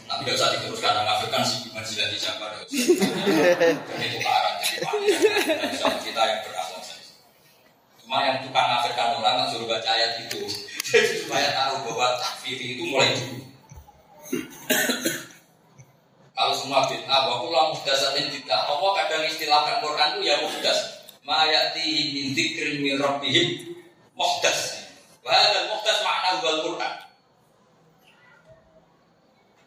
Tapi tidak usah diteruskan, mengafirkan si di manzilat [laughs] siapa. usah. Ini tukaran, jadi panjang. Kita yang berakhlak saja. Cuma yang tukang ngafirkan orang nggak suruh baca ayat itu. [laughs] Supaya tahu bahwa takfir itu mulai dulu. Kalau semua bid'ah, wa kula muhdasatin bid'ah. Allah kadang istilahkan Quran itu ya muhdas. Ma ya'tihi min dzikrin min rabbihim muhdas. Wa hadzal muhdas makna wal Quran.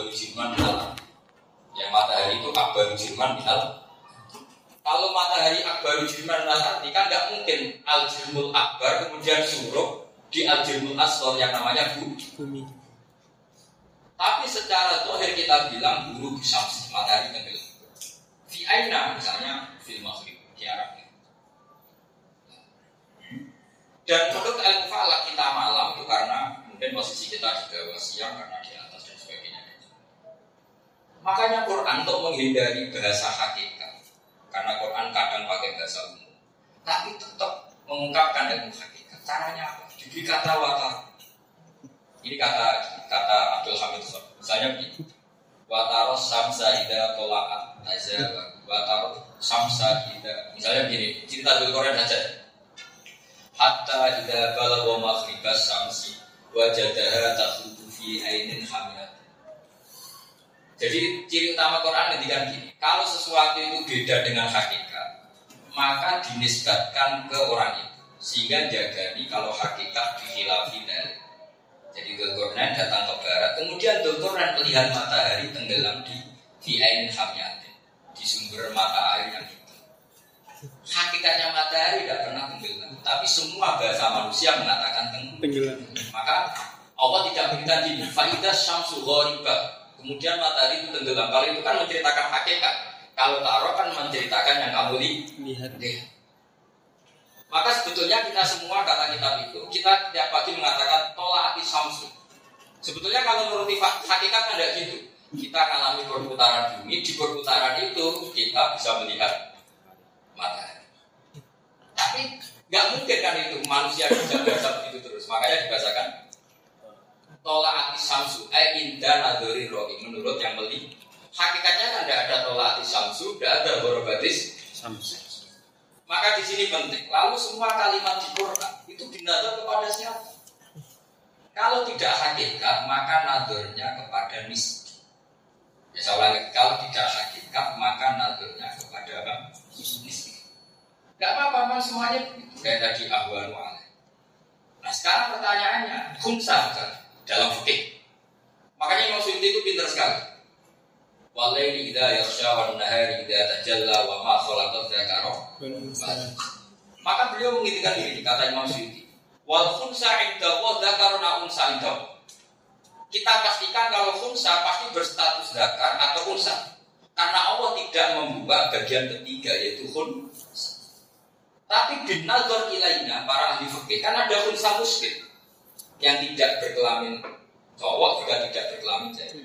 kan akbaru jirman minal Yang matahari itu akbaru jirman minal Kalau matahari akbaru jirman minal arti kan nggak mungkin al jirmul akbar kemudian suruh di al jirmul asor yang namanya bu Bumi. tapi secara tohir kita bilang guru bisa matahari tenggelam. Di aina misalnya film maghrib di Arab. Dan menurut ilmu falak kita malam itu karena mungkin posisi kita di bawah siang karena di atas dan sebagainya. Makanya Quran untuk menghindari bahasa hakikat karena Quran kadang pakai bahasa umum, tapi tetap mengungkapkan ilmu hakikat. Caranya apa? Diberi kata watar. Ini kata kata Abdul Hamid Sob. Misalnya begini. Wataros samsa ida tolak azza wataros samsa ida. Misalnya begini, cerita dulu Korea saja. Hatta ida balagha maghribas samsi wajadaha takhruju fi ainin hamilat. Jadi ciri utama Quran ngendikan gini, kalau sesuatu itu beda dengan hakikat, maka dinisbatkan ke orang itu. Sehingga jagani kalau hakikat dikhilafi dari jadi Dzulqarnain datang ke barat, kemudian Dzulqarnain melihat matahari tenggelam di di ain hamyatin, di sumber mata air yang itu. Hakikatnya matahari tidak pernah tenggelam, tapi semua bahasa manusia mengatakan tenggelam. Tenggelam. Maka Allah tidak berikan ini, faidah syamsu ghoriba. Kemudian matahari itu tenggelam. Kalau itu kan menceritakan hakikat. Kalau taruh kan menceritakan yang kamu li- Lihat. lihat. Maka sebetulnya kita semua kata kitab itu, kita tiap pagi mengatakan tolak ati samsu. Sebetulnya kalau menuruti hakikat kan tidak gitu. Kita mengalami perputaran bumi, di perputaran itu kita bisa melihat matahari. Tapi nggak mungkin kan itu manusia bisa biasa begitu terus. Makanya dibahasakan tolak ati samsu, eh indah nadori rohi menurut yang beli. Hakikatnya kan tidak ada tolak ati samsu, tidak ada borobatis Samsu. maka di sini penting. Lalu semua kalimat di Quran itu dinadar kepada siapa? Kalau tidak hakikat, maka nadurnya kepada nisbi. Ya saya ulangi, kalau tidak hakikat, maka nadurnya kepada apa? Nisbi. Gak apa-apa, semuanya kayak tadi ahwan wa'ala. Nah sekarang pertanyaannya, khunsa dalam fikih. Makanya Imam Suyuti itu pintar sekali. Walaili idha yakhsha wa nahari idha tajalla wa ma khalaqat dzakara. Maka beliau mengingatkan diri kata Imam Suyuti. Wal khunsa inda wa dzakaruna unsa inda. Kita pastikan kalau khunsa pasti berstatus zakar atau unsa. Karena Allah tidak membuka bagian ketiga yaitu khun. Tapi bin nazar ilaina para ahli fikih kan ada khunsa muslim yang tidak berkelamin cowok juga tidak berkelamin jadi.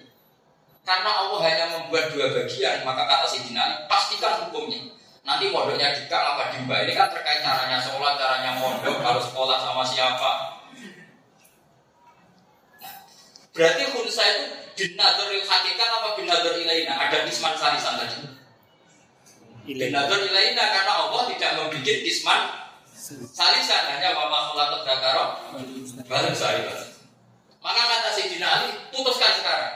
Karena Allah hanya membuat dua bagian, maka kata Sidina Ali, pastikan hukumnya. Nanti modalnya dikang apa dimba ini kan terkait caranya sholat, caranya mondok, kalau sekolah sama siapa. Nah, berarti khunsa itu bin nazaril hakikat apa bin nazar ilaina? Ada isman salisan tadi. Bin nazar ilaina karena Allah tidak membuat isman salisan hanya mama khulaqat dzakara baru saya. Maka kata Sayyidina Ali, putuskan sekarang.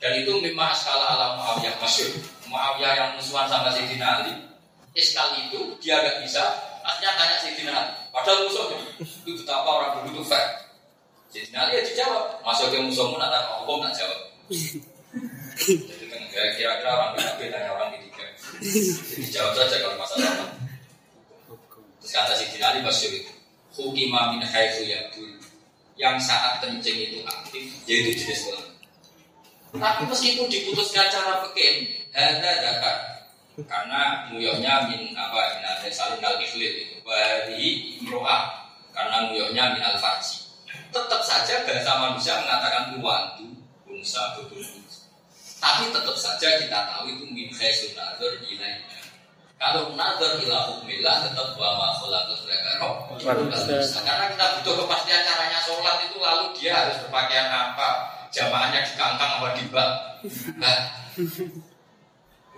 Dan itu memang skala alam Muawiyah masyur. Muawiyah yang musuhan sama Sayyidina Ali, iskal itu dia gak bisa. Akhirnya tanya Sayyidina Ali, padahal musuhnya. Itu betapa orang dulu itu fair. Sayyidina Ali ya dijawab, masuk ke musuhmu nanti hukum tak jawab. Jadi kan kira-kira orang beda tanya orang ketiga. Jadi jawab saja kalau masalah kata Sayyidina Ali masyur itu, Hukima min haitsu yaqul yang saat kencing itu aktif yaitu jenis kelamin. Tapi meskipun diputuskan cara pekin, ada zakat karena muyoknya min apa min al salim al ikhlil itu bari imroah karena muyoknya min al farji. Tetap saja bahasa manusia mengatakan tuantu, unsa, betul Tapi tetap saja kita tahu itu min khaisun nazar ilaih kalau nazar ila hukmillah tetap wa ma khalaqat Karena kita butuh kepastian caranya sholat itu lalu dia harus berpakaian apa, jamaahnya di kangkang apa di bak. Nah,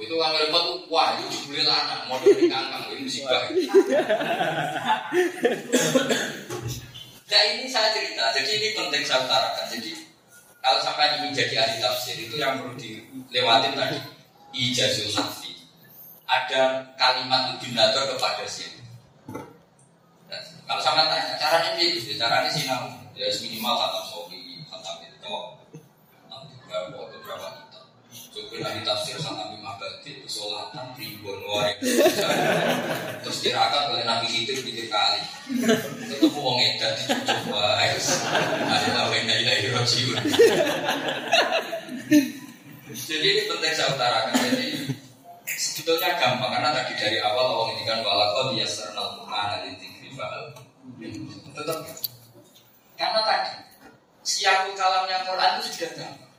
itu kan repot tuh, wah itu dibeli lanang, model di kangkang, ini musibah. Nah ini saya cerita, jadi ini penting saya utarakan. Jadi kalau sampai ingin jadi ahli tafsir itu yang perlu dilewatin tadi. Ijazul hafi ada kalimat ibnator kepada siapa. Nah, kalau sama tanya, caranya ini gitu, caranya sih namu, ya minimal kata sobi, kata itu, beberapa beberapa kita. Coba nanti tafsir sama Nabi Mabadi, kesolatan, ribuan wae. Terus tirakat oleh Nabi Khidir pikir kali. Ketemu wong edan coba, ada lawan ilahi rojiun. Jadi ini penting saya utarakan. Jadi Sebetulnya gampang karena tadi dari awal Allah ini kan walakot ya sernal Quran dzikri Tetap karena tadi siapul kalamnya Quran itu sudah gampang.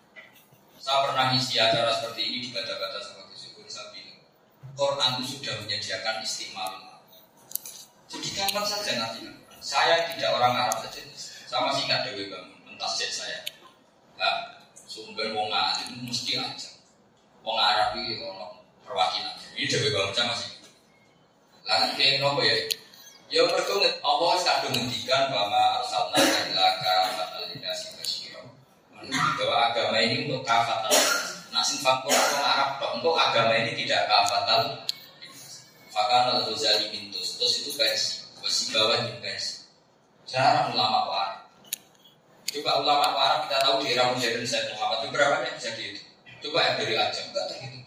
Saya pernah ngisi acara seperti ini di kata-kata seperti syukur sabi. Quran itu sudah menyediakan istimewa. Jadi gampang saja nanti. Saya tidak orang Arab saja. Sama sih nggak dewi bangun mentasjid saya. Nah, sumber wong alim mesti aja. Wong Arab ini orang perwakilan. Ini dewi bangsa masih. Lalu kayak nopo ya? Ya mereka Allah kadung ngendikan bahwa arsalna ilaka fatal dikasih kasyiro. Bahwa agama ini untuk kafatal. Nah, sifat orang Arab toh untuk agama ini tidak kafatal. Fakana al-Ghazali mintus. Terus itu versi. Versi bawah ini versi. Jarang ulama Arab. Coba ulama Arab kita tahu di era modern Said Muhammad itu berapa yang bisa dihitung? Coba yang dari Ajam, enggak terhitung.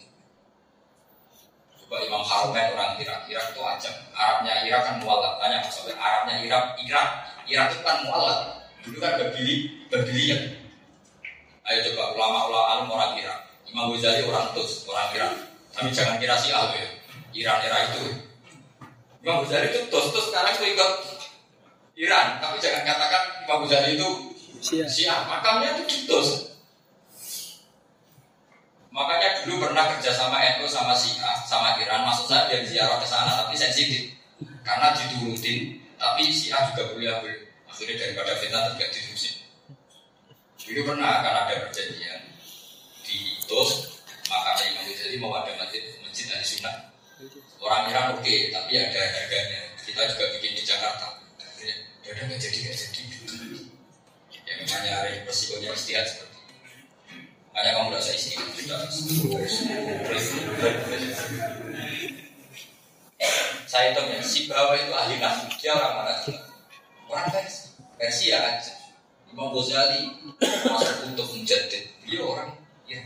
Coba Imam Harumen orang Irak, Irak itu ajam. Arabnya Irak kan mualaf. Tanya maksudnya Arabnya Irak, Irak, Irak itu kan mualaf. Dulu kan berbili, ya. Ayo coba ulama-ulama alim orang Irak. Imam Ghazali orang Tus, orang Irak. Tapi jangan kira si ya. Iran era itu. Imam Ghazali itu Tus, Tus sekarang itu ikut Iran. Tapi jangan katakan Imam Ghazali itu Syiah. Makamnya itu Tus. Makanya dulu pernah kerja sama NU sama Syiah sama Iran, maksud saya dia ziarah ke sana tapi sensitif karena diturutin, tapi Syiah juga boleh ambil. Akhirnya daripada fitnah tidak dirusin. Dulu pernah akan ada perjanjian di TOS, makanya Imam Ghazali mau ada masjid masjid dari Sunnah. Orang Iran oke, okay, tapi ada harganya. Kita juga bikin di Jakarta. Akhirnya, ya udah nggak jadi nggak jadi. Ya namanya resikonya istihad seperti hanya kamu rasa isi saya hitung ya, si Bawa itu ahli nafsu, dia orang mana? Juga? Orang versi ya aja. Imam Ghazali masuk untuk menjadi dia orang ya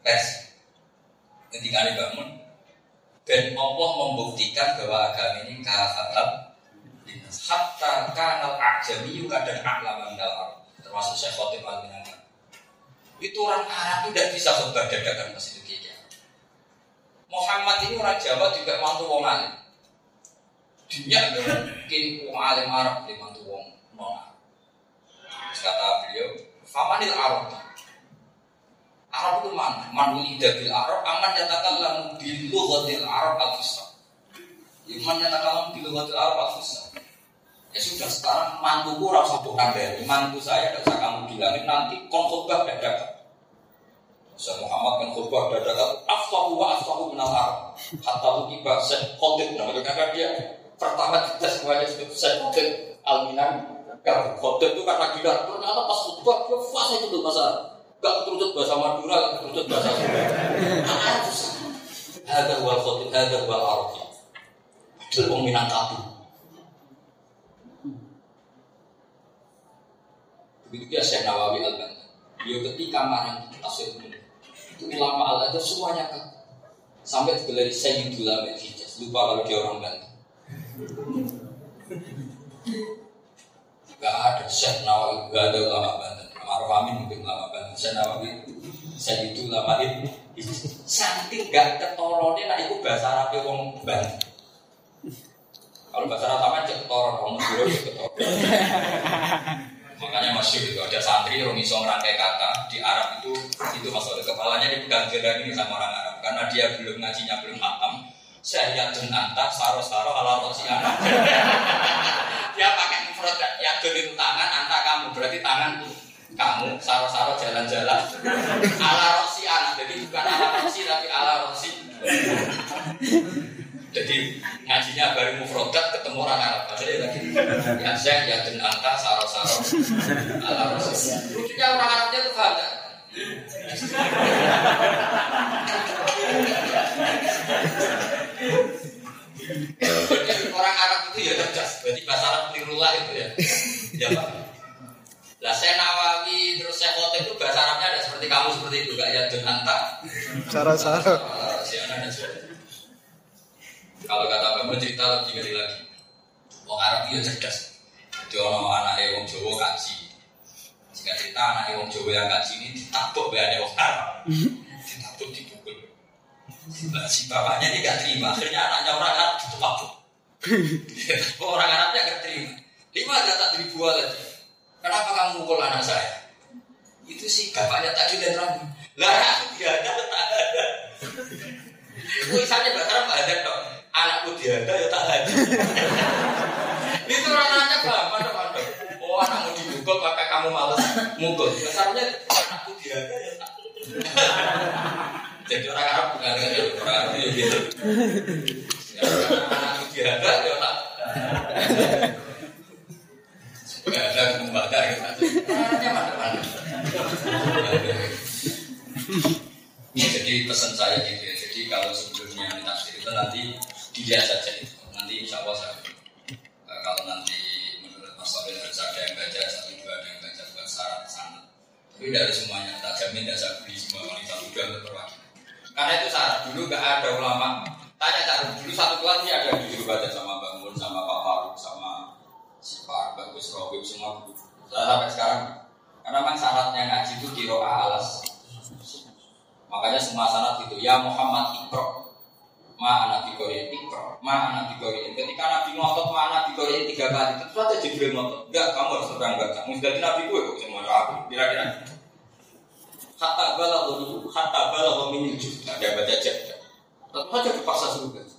versi. Ketika dia bangun, dan Allah membuktikan bahwa agama ini kafatab hatta kanal ajami kadang aklaman dalam termasuk Syekh Khotib al itu orang Arab itu tidak bisa khutbah dadakan masih itu Muhammad ini orang Jawa juga mantu wong alim. Dunia mungkin wong alim Arab di mantu wong non kata beliau famanil Arab. Arab itu mana? Man wulida bil Arab aman yatakallamu bil lughatil Arab al-fusha Iman yatakallamu bil lughatil Arab al-fusha Ya sudah sekarang mantuku rasa untuk kandani Mantu saya tidak usah kamu bilangin nanti konfutbah dadakan Saya Muhammad kan khutbah dadakan Afsahu wa afsahu minal Arab Hatta tiba Syekh Khotib Nah karena dia. Pertama kita semuanya disebut Syekh Khotib Al-Minan. Gak Khotib itu karena gila. Ternyata pas khutbah dia fase itu masa Gak keturucut bahasa Madura, gak keturucut bahasa Sunda Ada wal khotib, ada wal Padahal orang Minangkabau Begitu dia Syekh Nawawi al -Bantan. Dia ketika marah tafsir itu ulama al ada semuanya kan sampai digelar Sayyidul Ulama Hijaz. Lupa kalau dia orang Banten. Gak ada Syekh Nawawi, gak ada ulama Banten. Maruf Amin mungkin ulama Banten. Syekh Nawawi, Sayyidul Ulama Hijaz. Saking gak ketolonnya, nah itu bahasa Arab wong Banten. Kalau bahasa Arab sama cek dulu cek ketolong. Makanya masyur itu ada santri yang bisa merangkai kata di Arab itu itu masalah kepalanya dipegang jalan ini sama orang Arab karena dia belum ngajinya belum hatam. Saya yadun anta saro saro ala rosi anak. dia pakai mufrad yadun itu tangan anta kamu berarti tangan kamu saro saro jalan-jalan ala rosi anak jadi bukan ala rosi tapi ala rosi. Jadi ngajinya baru mufrodat ketemu orang Arab. Jadi lagi ya saya ya dan anta saro saro ala rasul. Lucunya orang Arabnya tuh paham? Jadi orang Arab itu ya cerdas. Berarti bahasa Arab tirulah itu ya. Ya pak. Lah saya Nawawi terus saya Khotib itu bahasa Arabnya ada seperti kamu seperti itu gak ya dan anta. Saro-saro. Si anak dan sebagainya. Kalau kata Bapak cerita lebih ngeri lagi. Wong Arab itu cerdas. Jadi orang anak wong Jawa kaji. Jika cerita anak wong Jawa yang kaji ini ditabuk oleh wong Arab. Ditabuk dipukul. Si bapaknya ini gak terima. Akhirnya anaknya orang Arab ditabuk. [laughs] orang Arabnya gak terima. Lima data ribu lagi. Kenapa kamu mukul anak saya? Itu sih bapaknya tadi dan ramu. Lah dia [laughs] ada tak ada. Tulisannya Arab ada dong. Anakku dia ada ya tak ada. [laughs] Itu orang-orangnya paham pada pada. Oh anakmu dipukul maka kamu malas mukul. Besarnya anakku dia ada ya tak. Jadi orang Arab bukan ya orang Arab itu gitu. Anakku dia ada ya tak. Gak ada gitu. Mana-mana. Ya, jadi pesan saya gitu ya. Jadi kalau sebelumnya tafsir itu nanti dilihat saja itu. Nanti insya Allah saya uh, kalau nanti menurut Mas Sobil harus ada yang baca satu dua ada yang baca buat syarat sana. Tapi dari semuanya tak jamin tidak saya beli semua wanita muda untuk perwakilan. Karena itu syarat dulu nggak ada ulama. Tanya taruh dulu satu kelas ini ada disuruh baca sama Bang Mun, sama Pak Faruk, sama si Pak Bagus Robib semua guru. Saya sampai sekarang karena memang syaratnya ngaji itu di roa alas Makanya semua syarat itu ya Muhammad ikro ma anak bikori ikro ma anak bikori ketika Nabi ngotot ma anak bikori tiga kali tentu saja Jibril ngotot. Enggak kamu harus terang baca mesti Nabi gue kok semua aku kira-kira. Hatta bala dulu hatta bala juga ada baca jaga tentu saja dipaksa baca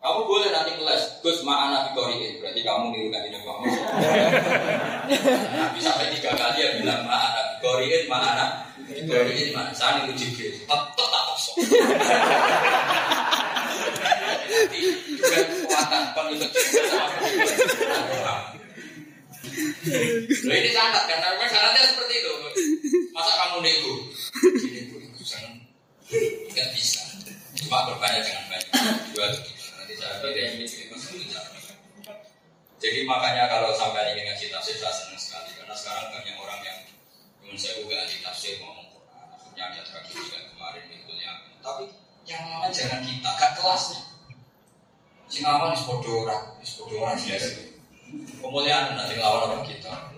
kamu boleh nanti kelas, Gus ma'ana bikoriin Berarti kamu niru kanji Nabi Muhammad. [laughs] Nabi sampai tiga kali ya bilang ma'ana bikoriin, ma'ana jadi baru jadi saya nih uji gue, tetap tak kosong. Kekuatan penutup. Loh ini sangat kan? karena memang syaratnya seperti itu. Masa kamu nego? Gini pun susah, tidak bisa. Cuma berbanyak dengan banyak. Dua nanti saya beda ini jadi Jadi makanya kalau sampai ingin ngasih tafsir saya senang sekali karena sekarang banyak orang yang pun saya juga di tafsir ngomong Quran. Akhirnya ada tradisi yang kemarin itu ya. Tapi yang mana jangan kita gak kelas ya. sing lawan wis padha ora wis padha ora kemuliaan nanti lawan orang kita.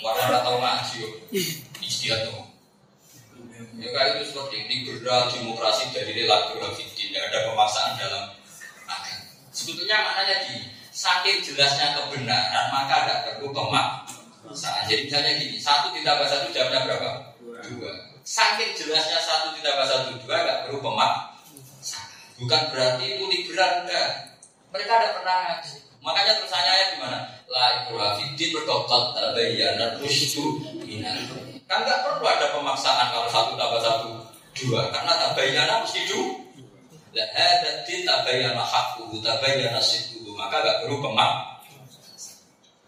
Warna ora nggak sih yo. Istiadat tuh. Ya kayak itu seperti liberal demokrasi dari relatur tidak ada pemaksaan dalam agama. Sebetulnya maknanya di saking jelasnya kebenaran maka tidak perlu pemak pemaksaan. Jadi misalnya gini, satu ditambah satu jawabnya berapa? Dua. Saking jelasnya satu ditambah satu dua nggak perlu pemaksaan. Bukan berarti itu liberal enggak. Mereka ada pernah ngaji. Makanya terusannya gimana? La ikraha fiddin berkokot tabayyana rusydu minal Kan nggak perlu ada pemaksaan kalau satu tambah satu dua karena tabayyana mesti dua. La hada din tabayyana haqquhu tabayyana sidquhu maka nggak perlu pemak.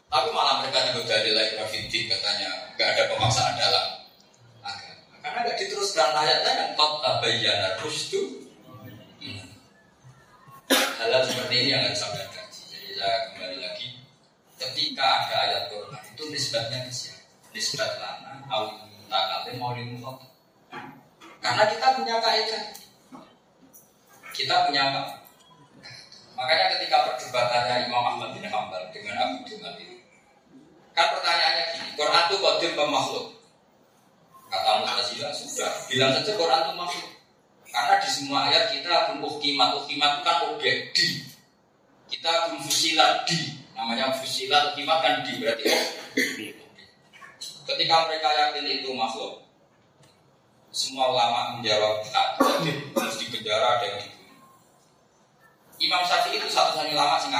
Tapi malah mereka dalil lagi fiddin katanya nggak ada pemaksaan dalam agama. Karena nggak diteruskan ayatnya kan kot tabayyana rusydu Hal-hal seperti ini yang harus sampai kaji. Jadi saya kembali lagi, ketika ada ayat Quran itu nisbatnya ke siapa? Nisbat lana, awil takale, maulil mukhot. Karena kita punya kaidah. Kita punya apa? Makanya ketika perdebatannya Imam Ahmad bin Hambal dengan Abu Dhumal itu, kan pertanyaannya gini, Quran itu kodim pemakhluk. Kata Mu'tazilah sudah, bilang saja Quran itu makhluk. Karena di semua ayat kita pun ukimat, ukimat itu kan objek di. Kita pun fusilat di. Namanya fusilat, ukimat kan di berarti objek. Ketika mereka yakin itu makhluk, semua ulama menjawab tak harus dipenjara ada yang dibunuh. Imam Syafi'i itu satu-satunya ulama sing.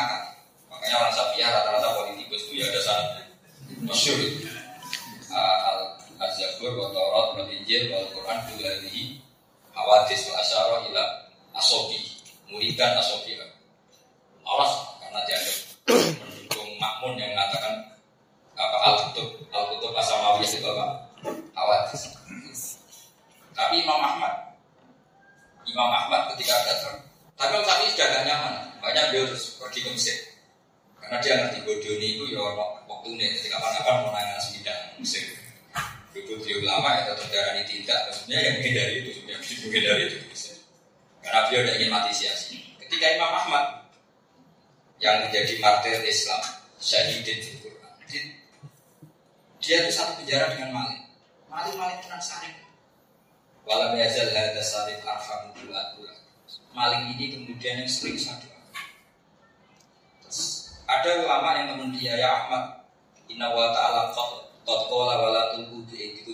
Makanya orang Syafi'i rata-rata politikus itu ya ada sana masyur. Itu. Al Az-Zabur, wa Taurat, wa Injil, wa Al-Quran, kuladihi Hawadis wa asyara ila asobi Muridan asobi Awas karena dia ada mendukung makmun yang mengatakan apa al-kutub al-kutub asamawi itu apa? Hawadis Tapi Imam Ahmad Imam Ahmad ketika datang tapi Imam Syafi'i sudah agak nyaman banyak beliau pergi ke Mesir karena dia ngerti bodoh ini itu ya waktu ini ketika kapan-kapan mau nanya sembilan Mesir itu beliau lama ya tetap tidak. Maksudnya yang menghindari itu yang menghindari itu. Karena beliau tidak ingin mati sia-sia. Ketika Imam Ahmad yang menjadi martir Islam syahidin di Quran dia itu satu penjara dengan Malik. Malik Malik tenang saring walam yazal hadza sarif arham bulat Malik ini kemudian yang sering satu ada ulama yang teman dia ya Ahmad Inna wa ta'ala Totkola wala tunggu di itu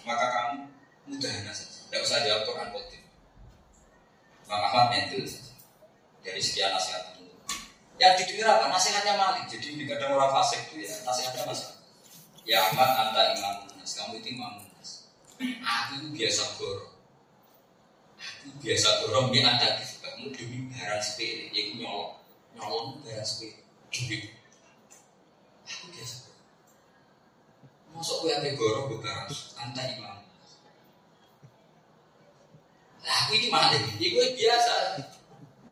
Maka kamu mudahana saja. Tidak usah jawab Quran Qadim. Maka Ahmad mental saja. Dari sekian nasihat itu. Yang didengar apa? Nasihatnya malik. Jadi tidak ada orang fasik itu ya nasihatnya masalah. Ya Ahmad anta imam nas. Kamu itu imam nas. Aku biasa goro. Aku biasa goro. Ini anda kamu demi barang sepele. Ya aku nyolong. Nyolong barang sepele. Demi. Aku biasa Masuk gue ambil gorong gue barang anta imam. Nah, aku ini maling. Ini gue biasa.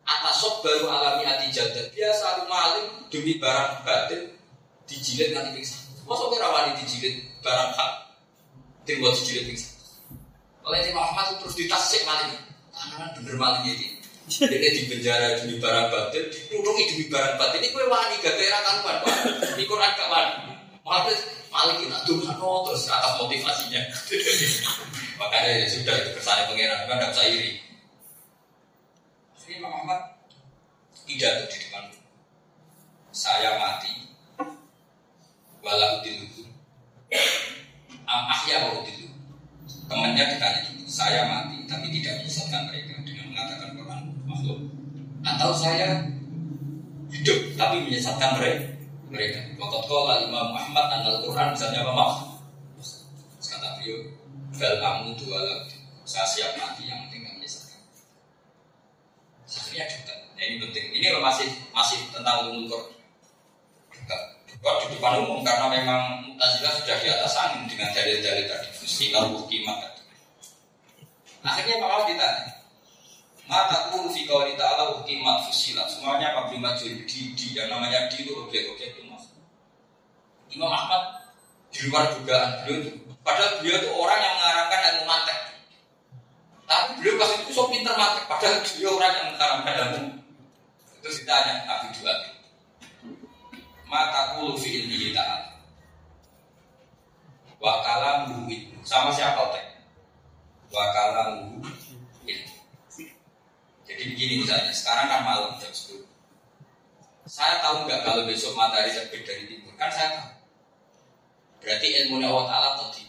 Atas sok baru alami hati jadat. Biasa aku maling demi barang batin dijilid nanti pingsan. Masuk gue rawani dijilid barang hak. Timbuat dijilid pingsan. Oleh Imam Ahmad terus ditasik maling. Tangan bener maling ini. Dia di penjara demi barang batin, ditudungi demi barang batin. Ini gue wani gak kira karuan. Ini Quran gak wani. Malah paling kita tuh terus atas motivasinya. [laughs] Makanya ya sudah itu kesannya pengiran kan tidak bisa iri. Jadi Imam Ahmad pidato di depan saya mati walau diluku am ahya walau diluku temannya ditanya saya mati tapi tidak menyesatkan mereka dengan mengatakan atau saya hidup tapi menyesatkan mereka mereka. Waktu kala Imam Muhammad dan Al-Quran misalnya apa mak? Kata beliau, bel kamu dua lagi. Saya siap mati yang penting menyesatkan. Akhirnya juga. Nah, ini penting. Ini masih masih tentang umum Quran. Kok di depan umum karena memang Mutazilah sudah di atas angin dengan dalil-dalil tadi. Mesti kimat tadi. Akhirnya Pak Ahmad ditanya, maka pun fi kawali ta'ala ukimat fusilat Semuanya apa majul di, di Yang namanya di itu objek-objek itu mas Imam Ahmad di luar dugaan beliau itu Padahal beliau itu orang yang mengarangkan ilmu mantek Tapi beliau pas itu so pinter mantek Padahal beliau orang yang mengarangkan ilmu Terus ditanya Abi Dua. Mata kulu fi ilmihi ta'ala. Wa kalamuhu ilmu. Sama siapa tek? Wa kalamuhu ilmu. Jadi begini misalnya, sekarang kan malam jam 10. Saya tahu nggak kalau besok matahari terbit dari timur? Kan saya tahu. Berarti ilmunya Allah Ta'ala tadi.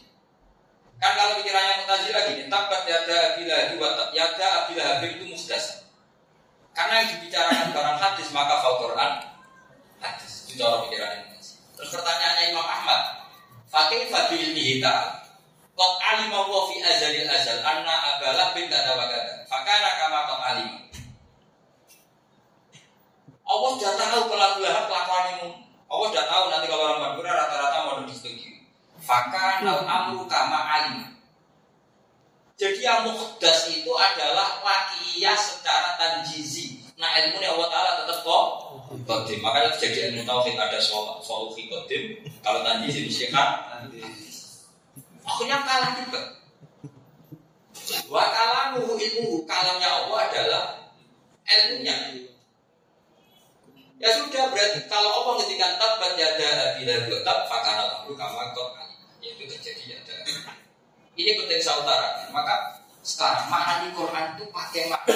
Kan kalau pikirannya Mu'tazilah gini, tabat yada bila dua tab yada abila habib itu musdas. Karena yang dibicarakan barang hadis maka fal Quran hadis. Itu cara pikirannya. Terus pertanyaannya Imam Ahmad, Fakih fabil ta'ala Qad alima wa fi azalil azal anna abalah bin kada wa kada. Fakana kama qad alima. Allah sudah tahu pelaku lahap kelakuan ini. Allah sudah tahu nanti kalau orang Madura rata-rata mau disetujui. Fakana amru kama alima. Jadi yang mukhdas itu adalah wakiyah secara tanjizi. Nah ilmu Allah Ta'ala tetap kok kodim. Makanya terjadi ilmu tauhid ada solusi kodim. Kalau tanjizi di Akhirnya kalah juga. Wa kalamuhu ilmu kalamnya Allah adalah ilmunya. Ya sudah berarti kalau Allah ngendikan tabat yada bila tab fakana tahu kama kot yaitu terjadi ada. Ini penting saya. Maka sekarang makna di Quran itu pakai makna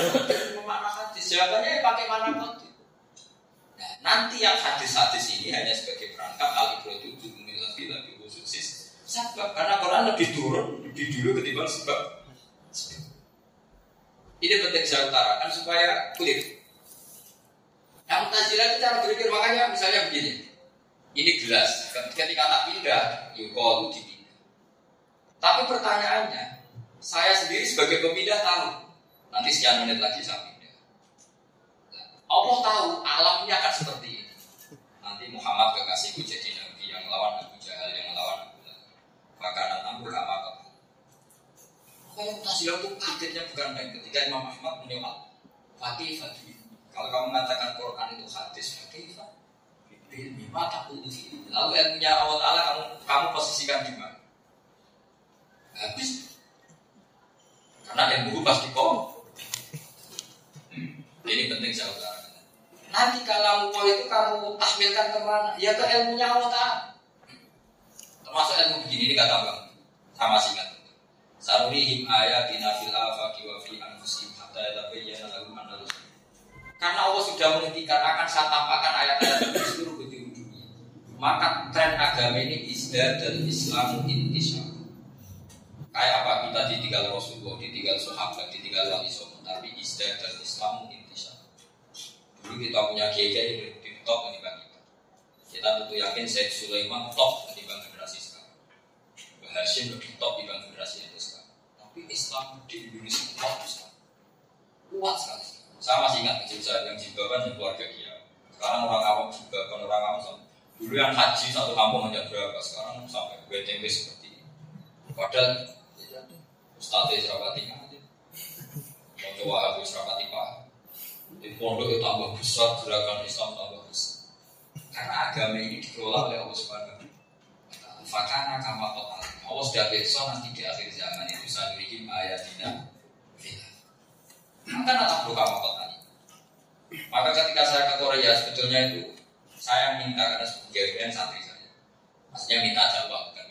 makna hadis. Jawabannya pakai makna konteks. Nah, nanti yang hadis-hadis ini hanya sebagai perangkat al-ibradu dumil lebih lebih sebab karena Quran lebih turun lebih dulu ketimbang sebab. Ini penting saya utarakan supaya clear. Yang Mu'tazilah itu cara berpikir makanya misalnya begini. Ini gelas, ketika tak pindah, yukolu dipindah. Tapi pertanyaannya, saya sendiri sebagai pemindah tahu. Nanti sekian menit lagi saya pindah. Allah tahu alamnya akan seperti ini. Nanti Muhammad kekasihku jadi nabi yang melawan Abu Jahal yang. Makanan amur lama kau. Makanya Mu'tazilah itu kagetnya bukan main ketika Imam Ahmad menyoal Fatih Fatih. Kalau kamu mengatakan Quran itu hadis, Fatih. Ilmi mata Lalu ilmunya Allah Ta'ala kamu, kamu posisikan di mana? Habis. Karena ilmu pasti kok. Ini penting saya utarakan. Nanti kalau mau itu kamu tahmilkan ke mana? Ya ke ilmunya Allah Ta'ala. Termasuk ilmu begini ini kata bang. Sama singkat. Sarurihim ayatina fil afaqi wa fi anfusihim hatta yatabayyana lahum annahu Karena Allah sudah menghentikan akan saya tampakkan ayat-ayat di seluruh penjuru dunia. Maka tren agama ini isdah dan Islam intisya. Kayak apa kita ditinggal Rasulullah, ditinggal sahabat, ditinggal wali songo, tapi isdah dan Islam intisya. Dulu kita punya kiai di top ini bang kita. Kita tentu yakin Syekh Sulaiman top. Hashim lebih top dibanding generasi itu sekarang. Tapi Islam di Indonesia kuat sekali. Kuat sekali. Sama sih ingat kecil saya yang jilbaban yang keluarga dia. Sekarang orang awam jilbaban orang awam sama. Dulu yang haji satu kampung hanya berapa, sekarang sampai BTW seperti ini. Padahal Ustadz Israfati aja. Mau coba habis Israfati pak. Di pondok itu tambah besar, gerakan Islam tambah besar. Karena agama ini dikelola oleh Allah Subhanahu Fakana kama total. Allah sudah besok nanti di akhir zaman itu saya bikin ayatina Maka perlu kama total. Maka ketika saya ke Korea sebetulnya itu saya minta karena sebagai santri saya. Maksudnya minta jawab bukan